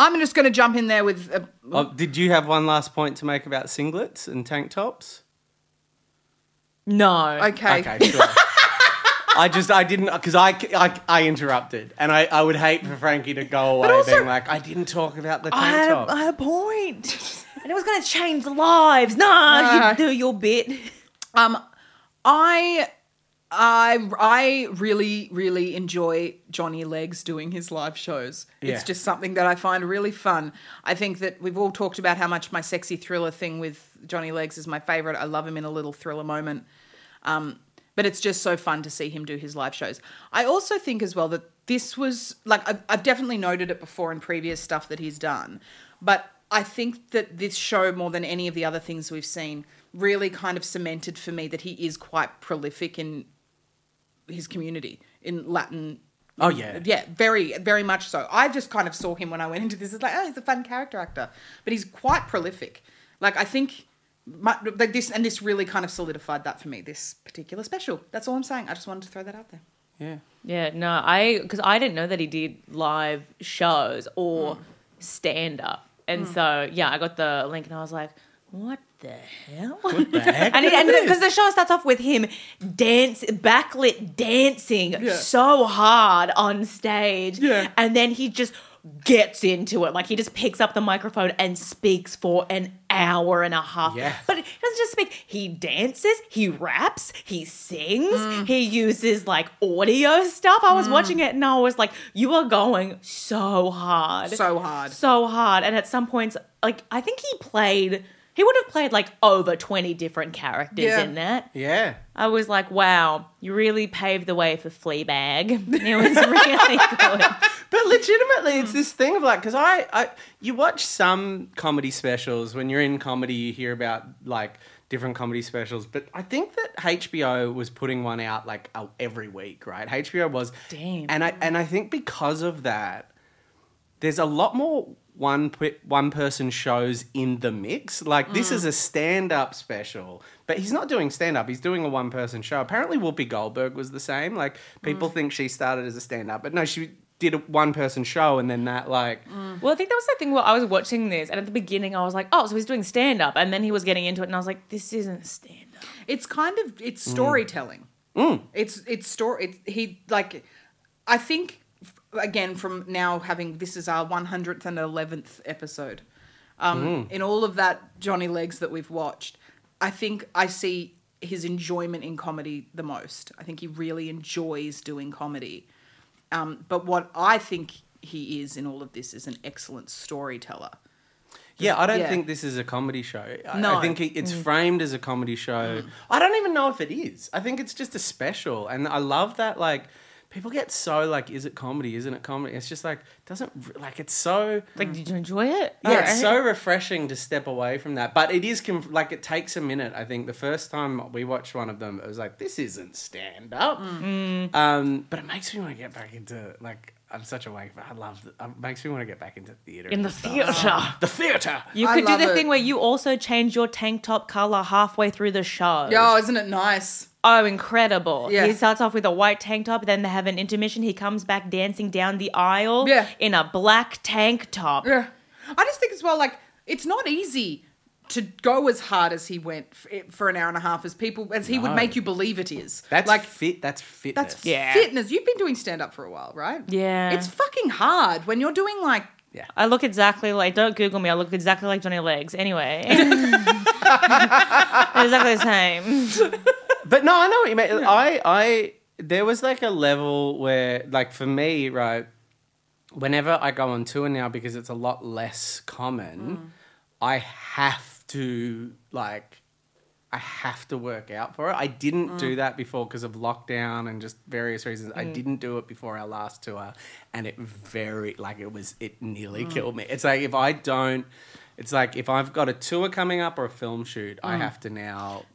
I'm just going to jump in there with. Uh, Oh, did you have one last point to make about singlets and tank tops? No. okay. Okay, sure. I just I didn't because I, I I interrupted and I, I would hate for Frankie to go away also- being like I didn't talk about the I tank had, top. a, I had a point. And it was going to change lives. Nah, Nah. you do your bit. Um, I, I, I really, really enjoy Johnny Legs doing his live shows. Yeah. It's just something that I find really fun. I think that we've all talked about how much my sexy thriller thing with Johnny Legs is my favorite. I love him in a little thriller moment. Um, but it's just so fun to see him do his live shows. I also think as well that this was like I've, I've definitely noted it before in previous stuff that he's done, but I think that this show more than any of the other things we've seen really kind of cemented for me that he is quite prolific in his community in Latin. Oh, yeah. yeah, very, very much so. I just kind of saw him when I went into this It's like, oh, he's a fun character actor, but he's quite prolific. Like I think my, like this and this really kind of solidified that for me. This particular special. That's all I'm saying. I just wanted to throw that out there. yeah. Yeah, no, I because I didn't know that he did live shows or mm. stand up, and mm. so yeah, I got the link and I was like, what the hell? What the heck? and because the show starts off with him dance backlit dancing so hard on stage Yeah. and then he just gets into it like he just picks up the microphone and speaks for an hour and a half Yeah. but he doesn't just speak he dances he raps he sings mm. he uses like audio stuff i was mm. watching it and i was like you are going so hard So hard. so hard. And at some points, like I think he played, he would have played like over twenty different characters Yeah. in that. yeah. I was like, wow, you really paved the way for Fleabag. It was really good. But legitimately, it's this thing of like, because I, I, you watch some comedy specials when you're in comedy, you hear about like different comedy specials. But I think that HBO was putting one out like uh, every week, right? HBO was, Damn. and I and I think because of that, there's a lot more one pe- one person shows in the mix. Like this mm. is a stand up special, but he's not doing stand up. He's doing a one person show. Apparently, Whoopi Goldberg was the same. Like people mm. think she started as a stand up, but no, she did a one person show and then that like mm. Well, I think that was the thing where I was watching this, and at the beginning I was like, "Oh, so he's doing stand up," and then he was getting into it, and I was like, "This isn't stand up." It's kind of it's storytelling. It's it's story. It's he like. I think f- again from now having this is our one hundredth and eleventh episode. Um, In all of that Johnny Legs that we've watched, I think I see his enjoyment in comedy the most. I think he really enjoys doing comedy. Um, but what I think he is in all of this is an excellent storyteller. Yeah, I don't yeah. think this is a comedy show. I, No. I think it- it's framed as a comedy show. I don't even know if it is. I think it's just a special, and I love that. Like people get so like, is it comedy? Isn't it comedy? It's just like doesn't like it's so. Like, did you enjoy it? Yeah, it's so refreshing to step away from that. But it is like it takes a minute. I think the first time we watched one of them, it was like this isn't stand up. Mm. Mm. Um, but it makes me want to get back into like I'm such a wank. I love it. It um, makes me want to get back into theater. in the stuff. theater. The theater. You could do the it. thing where you also change your tank top color halfway through the show. Yo, isn't it nice? Oh, incredible. Yeah. He starts off with a white tank top, then they have an intermission. He comes back dancing down the aisle Yeah. in a black tank top. Yeah. I just think as well, like, it's not easy to go as hard as he went for an hour and a half as people, as he would make you believe it is. That's like, like fit. That's fitness. that's Yeah. fitness. You've been doing stand up for a while, right? Yeah. It's fucking hard when you're doing like, Yeah. I look exactly like, don't Google me, I look exactly like Johnny Legs. Anyway. exactly the same. But no, I know what you mean. I, I, there was like a level where, like, for me, right, whenever I go on tour now, because it's a lot less common, mm. I have to, like, I have to work out for it. I didn't do mm. that before because of lockdown and just various reasons. I mm. didn't do it before our last tour, and it very like it was it nearly killed me. It's like if I don't, it's like if I've got a tour coming up or a film shoot, I have to now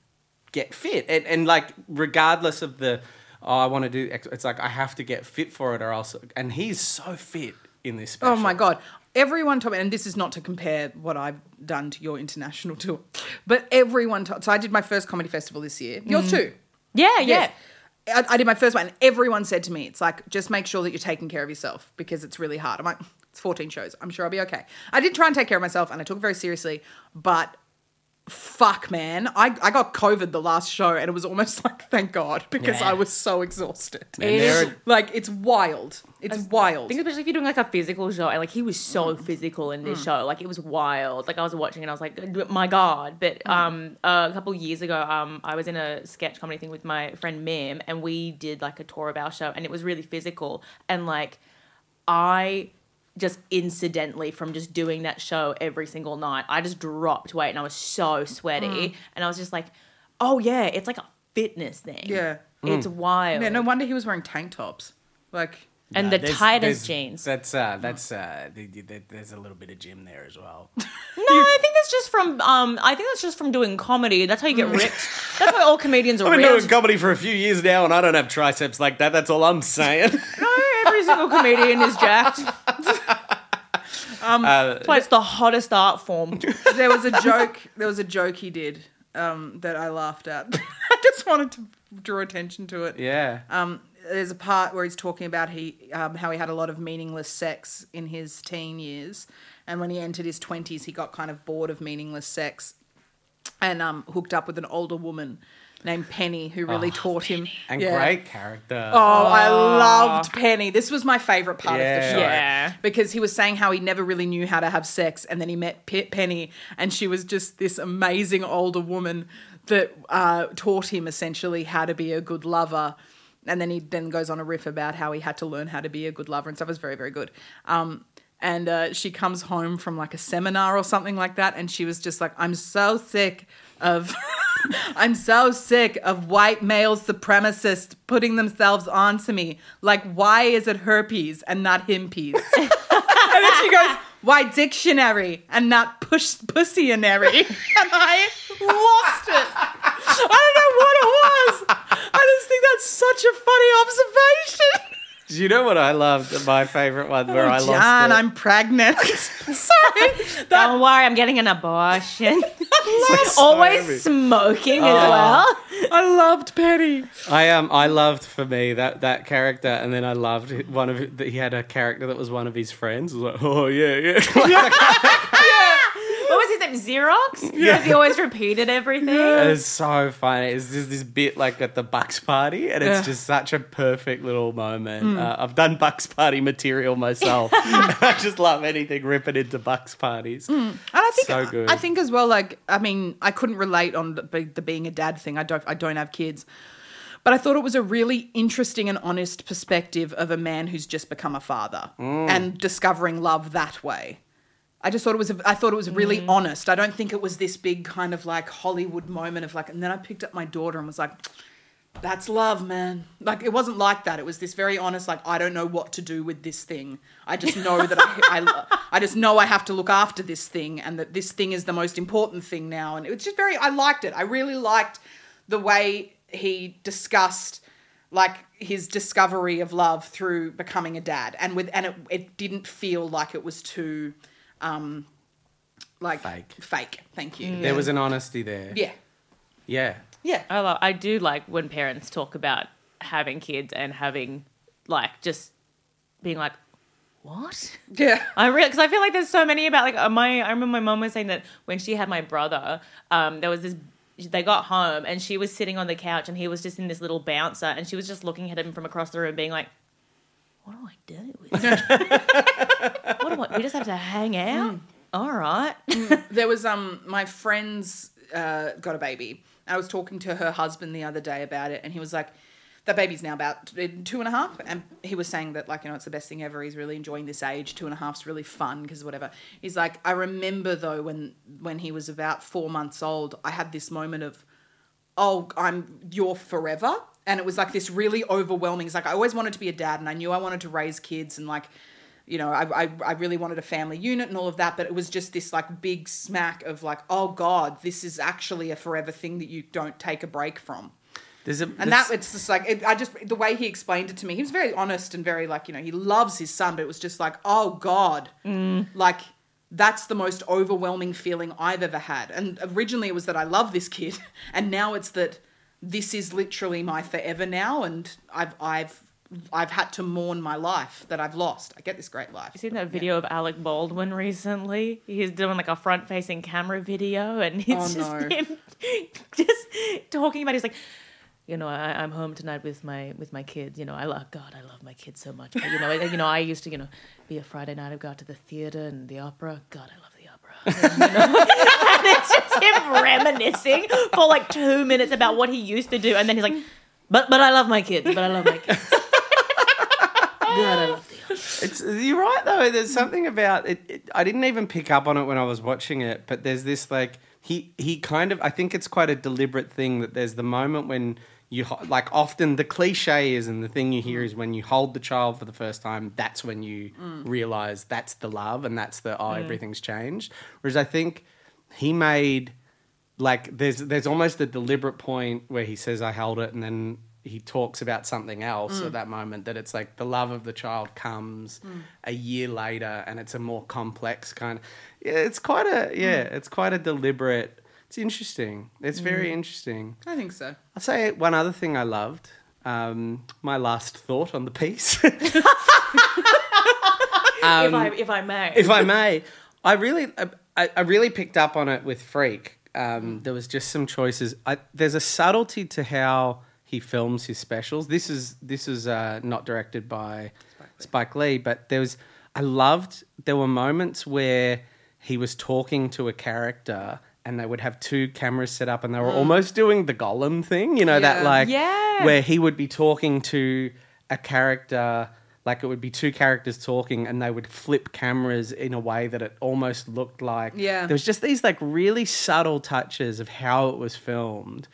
get fit and, and like regardless of the oh I want to do X, it's like I have to get fit for it or else and he's so fit in this oh special. oh my God. Everyone told me, and this is not to compare what I've done to your international tour, but everyone told, so I did my first comedy festival this year. Yours mm. too. Yeah, yeah. Yes. I, I did my first one, and everyone said to me, "It's like just make sure that you're taking care of yourself because it's really hard." I'm like, "It's 14 shows. I'm sure I'll be okay." I did try and take care of myself, and I took it very seriously. But fuck, man, I I got COVID the last show, and it was almost like thank God because Yeah. I was so exhausted. And there are- Like it's wild. It's I wild. think especially if you're doing like a physical show, and like he was so Mm. physical in this show, like it was wild. Like I was watching and I was like, my god. But Mm. um, a couple years ago, um, I was in a sketch comedy thing with my friend Mim, and we did like a tour of our show, and it was really physical. And like, I just incidentally from just doing that show every single night, I just dropped weight, and I was so sweaty, Mm. and I was just like, oh yeah, it's like a fitness thing. Yeah. It's wild. yeah, no wonder he was wearing tank tops. Like and No, the there's- tightest there's- jeans. That's uh, that's uh, the, the, the- there's a little bit of gym there as well. No, I think that's just from um I think that's just from doing comedy. That's how you get ripped. That's why all comedians are I've been doing comedy for a few years now, and I don't have triceps like that. That's all I'm saying. No, every single comedian is jacked. uh, That's it's the hottest art form. there was a joke. There was a joke he did um, that I laughed at. I just wanted to draw attention to it. yeah. Um, there's a part where he's talking about he um, how he had a lot of meaningless sex in his teen years, and when he entered his twenties, he got kind of bored of meaningless sex, and um, hooked up with an older woman named Penny who really taught him. and Yeah. great character. Oh, I loved Penny. This was my favorite part of the show. Yeah. Because he was saying how he never really knew how to have sex, and then he met P- Penny, and she was just this amazing older woman that uh, taught him essentially how to be a good lover. And then he then goes on a riff about how he had to learn how to be a good lover and stuff. It was very, very good. Um, and uh, she comes home from like a seminar or something like that, and she was just like, "I'm so sick of." I'm so sick of white male supremacists putting themselves onto me. Like, why is it herpes and not himpies? and then she goes, why dictionary and not push pussyonary? And I lost it. I don't know what it was. I just think that's such a funny observation. Do you know what I loved? My favorite one where I lost John. I'm pregnant. Sorry. Don't worry, I'm getting an abortion. so Always smoking Oh. as well. I loved Penny. I um I loved for me that that character, and then I loved one of that he had a character that was one of his friends. I was like, oh yeah, yeah. What was his name? Xerox? Because he always repeated everything. it's so funny. It's just this bit like at the Bucks party, and it's Yeah. just such a perfect little moment. Uh, I've done Bucks party material myself. I just love anything ripping into Bucks parties. And I think So good. I think as well, like I mean, I couldn't relate on the, the being a dad thing. I don't I don't have kids. But I thought it was a really interesting and honest perspective of a man who's just become a father Mm. and discovering love that way. I just thought it was a, I thought it was really mm. honest. I don't think it was this big kind of like Hollywood moment of like and then I picked up my daughter and was like that's love, man. Like it wasn't like that. It was this very honest, like I don't know what to do with this thing. I just know that I, I, I just know I have to look after this thing, and that this thing is the most important thing now. And it was just very. I liked it. I really liked the way he discussed like his discovery of love through becoming a dad, and with and it, it didn't feel like it was too, um, like Fake. Fake. Thank you. There was an honesty there. yeah. Yeah. Yeah. I, love, I do like when parents talk about having kids and having, like, just being like, what? Yeah. I really because I feel like there's so many about like uh, my. I remember my mom was saying that when she had my brother, um, there was this. They got home and she was sitting on the couch and he was just in this little bouncer and she was just looking at him from across the room, being like, "What do I do with it? what do I? We just have to hang out. All right." there was um my friend's uh, got a baby. I was talking to her husband the other day about it, and he was like, "That baby's now about two and a half," and he was saying that like you know it's the best thing ever. He's really enjoying this age. Two and a half's really fun because whatever. He's like, I remember though when when he was about four months old, I had this moment of, oh, I'm you're forever. And it was like this really overwhelming. It's like I always wanted to be a dad, and I knew I wanted to raise kids, and like you know, I, I, I really wanted a family unit and all of that, but it was just this like big smack of like, oh God, this is actually a forever thing that you don't take a break from. There's a And that it's just like it, I just the way he explained it to me, he was very honest and very like you know he loves his son, but it was just like oh God, mm. like that's the most overwhelming feeling I've ever had. And originally it was that I love this kid, and now it's that this is literally my forever now, and I've I've I've had to mourn my life that I've lost. I get this great life. You seen that video of Alec Baldwin recently? He's doing like a front facing camera video and it's Oh, just no. him just talking about he's like you know, I, I'm home tonight with my with my kids. You know, I love God. I love my kids so much. But you know, I, you know, I used to, you know, be a Friday night. I've got to the theater and the opera. God, I love the opera. And, you know, and it's just him reminiscing for like two minutes about what he used to do, and then he's like, "But but I love my kids. But I love my kids. God, I love the opera." It's you're right though. There's something about it, it. I didn't even pick up on it when I was watching it, but there's this like he he kind of. I think it's quite a deliberate thing that there's the moment when you like often the cliche is and the thing you hear mm. is when you hold the child for the first time. That's when you mm. realize that's the love and that's the oh mm. everything's changed. Whereas I think he made like there's there's almost a deliberate point where he says I held it and then he talks about something else at that moment that it's like the love of the child comes a year later and it's a more complex kind of yeah it's quite a yeah it's quite a deliberate it's interesting it's very interesting I think so. I'll say one other thing I loved um, my last thought on the piece if I if I may, if I may, I really, I, I really picked up on it with Freak. Um, there was just some choices. I, there's a subtlety to how he films his specials. This is this is uh, not directed by Spike Lee. but there was. I loved. There were moments where he was talking to a character. And they would have two cameras set up, and they were mm. almost doing the Gollum thing, you know, that like Yeah. where he would be talking to a character like it would be two characters talking and they would flip cameras in a way that it almost looked like Yeah. there was just these like really subtle touches of how it was filmed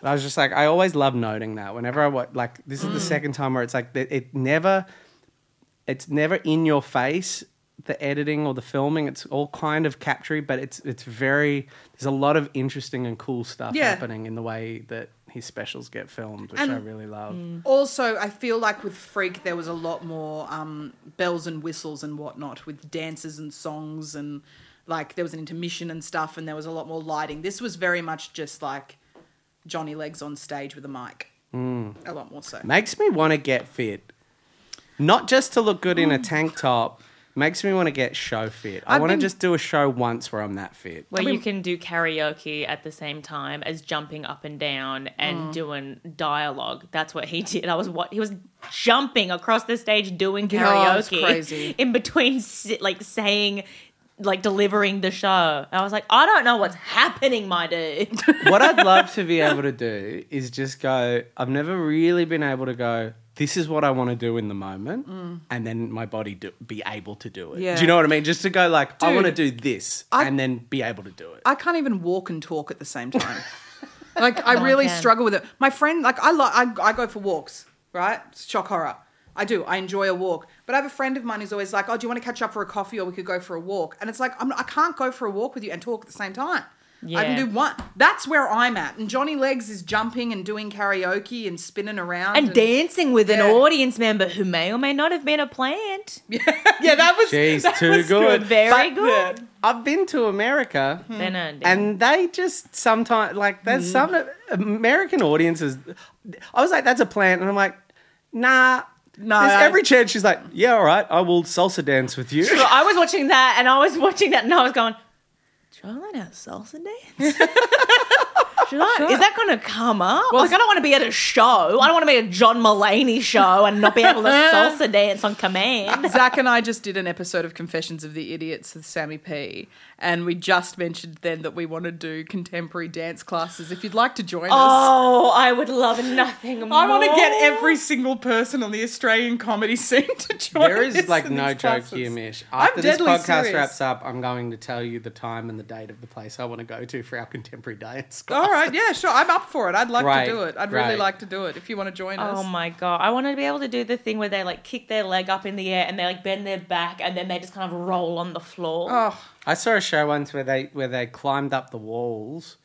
but i was just like i always love noting that whenever i watch like this is the mm. second time where it's like it never it's never in your face the editing or the filming it's all kind of capturing but it's it's very there's a lot of interesting and cool stuff Yeah. happening in the way that his specials get filmed, which And- I really love. Also, I feel like with Freak, there was a lot more um, bells and whistles and whatnot with dances and songs, and like there was an intermission and stuff, and there was a lot more lighting. This was very much just like Johnny Legs on stage with a mic. Mm. A lot more so. Makes me want to get fit, not just to look good in a tank top. Makes me want to get show fit. I I've want to just do a show once where I'm that fit. Where I mean- you can do karaoke at the same time as jumping up and down and Mm. doing dialogue. That's what he did. I was what he was jumping across the stage doing Yeah, karaoke it's crazy. in between si- like saying like delivering the show. I was like, I don't know what's happening, my dude. what I'd love to be able to do is just go. I've never really been able to go. This is what I want to do in the moment, and then my body do, be able to do it. Mm. Yeah. Do you know what I mean? Just to go like, I want to do this, I- and then be able to do it. I can't even walk and talk at the same time. like I No really can. struggle with it. My friend, like I, lo- I, I go for walks, right? Shock horror. I do. I enjoy a walk. But I have a friend of mine who's always like, "Oh, do you want to catch up for a coffee, or we could go for a walk?" And it's like, I'm, I can't go for a walk with you and talk at the same time. I can do one. That's where I'm at. And Johnny Legs is jumping and doing karaoke and spinning around and dancing with an audience member who may or may not have been a plant. yeah, yeah that was Jeez, that too was good. Very But good. I've been to America. Then, uh, and they just sometimes like there's Mm. some American audiences. I was like, "That's a plant," and I'm like, "Nah." No, There's I- every chance she's like, "Yeah, all right, I will salsa dance with you." I was watching that and I was watching that and I was going, Should I learn how salsa dance? Should I? Is that going to come up? like, I don't want to be at a show. I don't want to be at a John Mulaney show and not be able to salsa dance on command. Zach and I just did an episode of Confessions of the Idiots with Sammy P, and we just mentioned then that we want to do contemporary dance classes. If you'd like to join us, Oh, I would love nothing more. I want to get every single person on the Australian comedy scene to join. There us is like no joke classes. here, Mish. I'm After this podcast serious. wraps up, I'm going to tell you the time and the date of the place I want to go to for our contemporary dance. Class. All right, yeah, sure. I'm up for it. I'd like Right, to do it. I'd really like to do it if you want to join us. Oh my god! I want to be able to do the thing where they like kick their leg up in the air and they like bend their back and then they just kind of roll on the floor. Oh, I saw a show once where they where they climbed up the walls,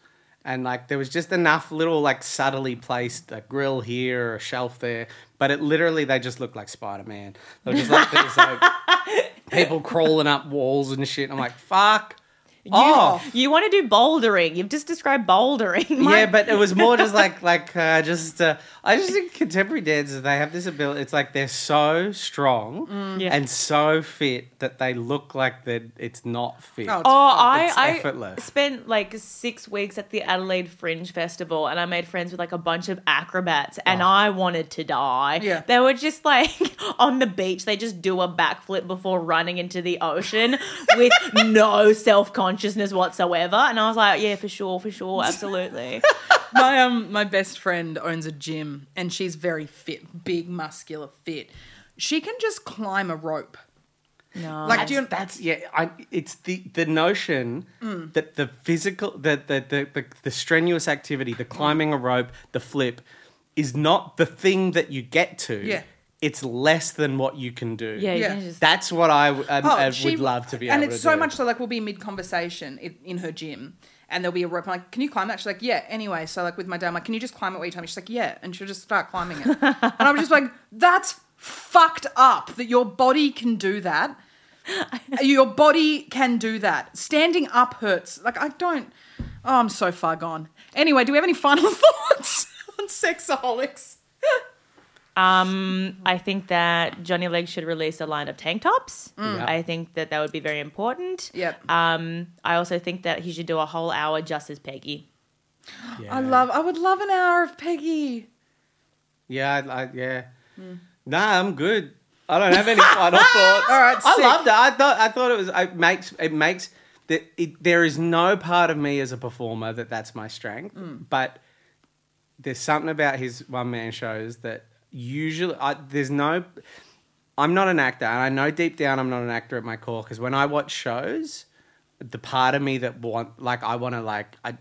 and like there was just enough little like subtly placed a grill here, or a shelf there, but it literally they just looked like Spider Man. They were just like there's like people crawling up walls and shit. I'm like fuck. Oh, You want to do bouldering? You've just described bouldering. yeah, but it was more just like like uh, just uh, I just think contemporary dancers they have this ability. It's like they're so strong Yeah. and so fit that they look like that it's not fit. Oh, it's Oh, fun. I, It's I effortless. spent like six weeks at the Adelaide Fringe Festival and I made friends with like a bunch of acrobats and I wanted to die. Yeah. They were just like on the beach, they just do a backflip before running into the ocean with no self consciousness whatsoever. And I was like, yeah, for sure, for sure, absolutely. my um my best friend owns a gym and she's very fit, big, muscular, fit. She can just climb a rope. No. Like, that's, do you, that's yeah. I, it's the the notion Mm. that the physical, the the, the the the strenuous activity, the climbing a rope, the flip, is not the thing that you get to. Yeah. It's less than what you can do. yeah, Yeah. just. that's what I, w- um, Oh, I she- would love to be and able it's to so do. much so like we'll be mid conversation in, in her gym and there'll be a rope. I'm like, can you climb that? She's like, yeah. Anyway, so like with my dad, I'm like, can you just climb it while you tell me? She's like, yeah, and she'll just start climbing it. and I'm just like, that's fucked up that your body can do that. your body can do that. Standing up hurts. Like I don't. Oh, I'm so far gone. Anyway, do we have any final thoughts on sexaholix? Um, I think that Johnny Legs should release a line of tank tops. Yeah. I think that that would be very important. Yep. Um, I also think that he should do a whole hour just as Peggy. Yeah. I love. I would love an hour of Peggy. Yeah, I, I, yeah. Nah, I'm good. I don't have any final thoughts. All right, I sick. loved it. I thought I thought it was. It makes it makes that it, there is no part of me as a performer that that's my strength, but there's something about his one man shows that usually I, there's no. I'm not an actor, and I know deep down I'm not an actor at my core because when I watch shows, the part of me that want like I want to like I.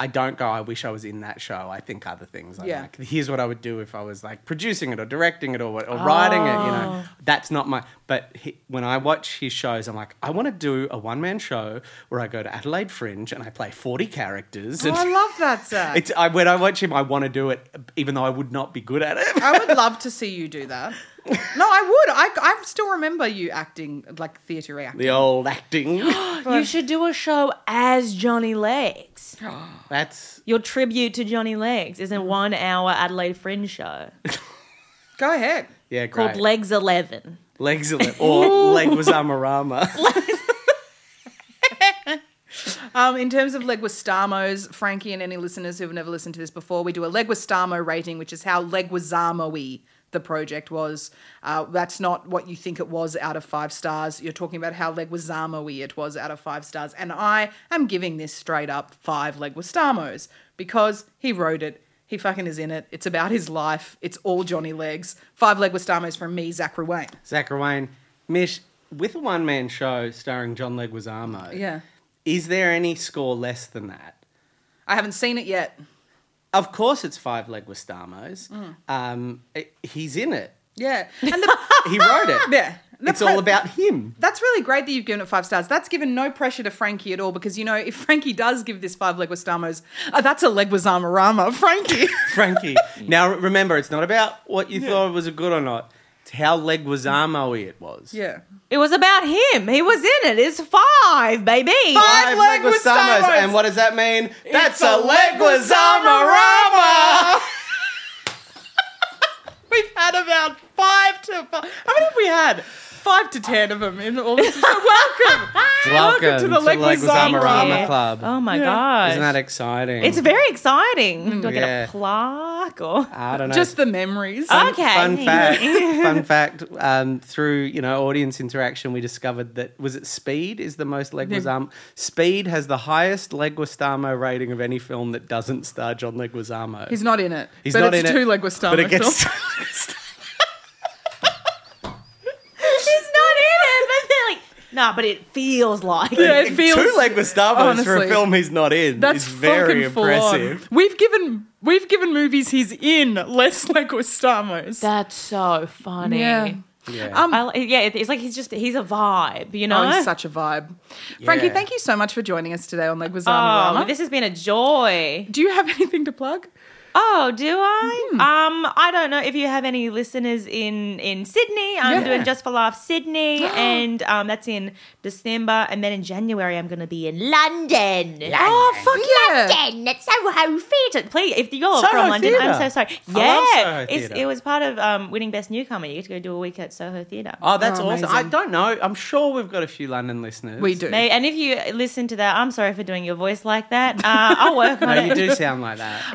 I don't go. I wish I was in that show. I think other things. I'm Yeah. like, here's what I would do if I was like producing it or directing it or what- or writing it. You know, oh. that's not my. But he, when I watch his shows, I'm like, I want to do a one man show where I go to Adelaide Fringe and I play 40 characters. Oh, And I love that, Zach. it's I, when I watch him, I want to do it, even though I would not be good at it. I would love to see you do that. No, I would. I, I still remember you acting like theatre acting. the old acting. You should do a show as Johnny Legs. That's Your tribute to Johnny Legs is a one hour Adelaide Fringe show Go ahead. yeah, great. called Legs 11. Legs of it, or leg was Amarama. Um, in terms of Leguistamos, Frankie and any listeners who have never listened to this before, we do a Leguistamo rating, which is how Leguizamo-y the project was. Uh, that's not what you think it was out of five stars. You're talking about how Leguizamo-y it was out of five stars. And I am giving this straight up five Leguistamos because he wrote it. He fucking is in it. It's about his life. It's all Johnny Legs. Five Leguistamos from me, Zachary Wayne. Zachary Wayne, Mish, with a one man show starring John Leguizamo, Yeah. is there any score less than that? I haven't seen it yet. Of course, it's five Leguistamos. Mm. Um, it- he's in it. Yeah. And the, He wrote it. yeah. The It's all about him. That's really great that you've given it five stars. That's given no pressure to Frankie at all because, you know, if Frankie does give this five Leguistamos, uh, that's a Leguizamo Rama, Frankie. Frankie. now, remember, it's not about what you thought was a good or not. It's how Leguizamo it was. yeah. It was about him. He was in it. It's five, baby. Five Leguizamos. And what does that mean? That's a a Leguizamo-rama! We've had about five to five. How many have we had? Five to ten of them in all this. So welcome. Welcome to the Leguizamo Rama Yeah. Club. Oh my gosh. Isn't that exciting? it's very exciting. Do I get Yeah. a plaque or? I don't know. Just the memories. Okay. Fun fact. fun fact. Um, through you know audience interaction, we discovered that was it Speed is the most Leguizamo. Speed has the highest Leguizamo rating of any film that doesn't star John Leguizamo. He's not in it. He's but not it's in two it, Leguizamo but it gets. films. He's not in it, but they're like, nah, but it feels like Yeah, it. it feels two Leguizamos for honestly, a film he's not in. That's is very fucking full on. impressive. We've given we've given movies he's in less Leguistamos. That's so funny. Yeah. Yeah. Um, I, yeah, it's like he's just he's a vibe, you know. Oh, he's such a vibe. Frankie, thank you so much for joining us today on Leguizamo Oh, this has been a joy. Do you have anything to plug? Oh, do I? Um, I don't know if you have any listeners in in Sydney. I'm Yeah. doing Just for Laughs Sydney, and um, that's in December, and then in January I'm going to be in London. Oh, fuck yeah. London at Soho Theatre. Please, if you're Soho from London, I'm so sorry. I love Yeah, Soho it's, it was part of um, winning Best Newcomer. You get to go do a week at Soho Theatre. Oh, that's Oh, awesome. amazing. I don't know. I'm sure we've got a few London listeners. We do. May- And if you listen to that, I'm sorry for doing your voice like that. Uh, I'll work on No, it. you do sound like that.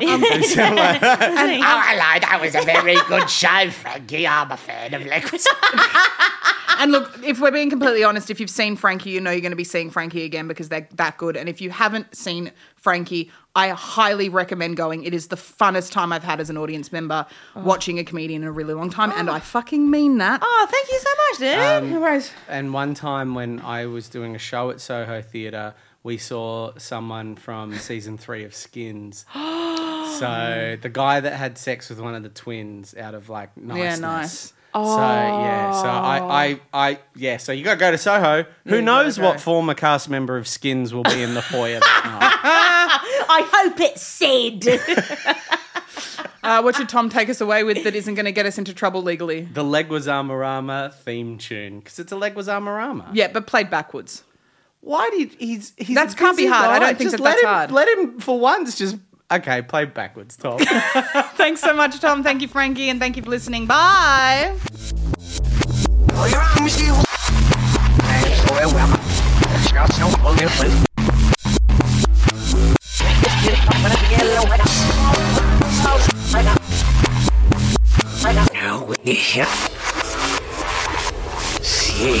you do sound like that. Oh, hello, that was a very good show, Frankie. I'm a fan of Leguizamo. And look, if we're being completely honest, if you've seen Frankie, you know you're going to be seeing Frankie again because they're that good. And if you haven't seen Frankie, I highly recommend going. It is the funnest time I've had as an audience member oh. watching a comedian in a really long time. And oh. I fucking mean that. Oh, thank you so much, dude. Um, no worries. And one time when I was doing a show at Soho Theatre, we saw someone from season three of Skins. so the guy that had sex with one of the twins out of like niceness. Yeah, nice. Oh. So yeah, so I, I, I, yeah. So you got to go to Soho. Who you knows what former cast member of Skins will be in the foyer that night? I hope it's Sid. Uh, what should Tom take us away with that isn't going to get us into trouble legally? The Leguizamarama theme tune because it's a Leguizamarama. Yeah, but played backwards. Why did he's he's That's can't be hard. I don't think Just that let that's him, hard. Let him for once just okay. Play backwards, Tom. Thanks so much, Tom. Thank you, Frankie. And thank you for listening. Bye. Oh, you're on, Missy. Hey,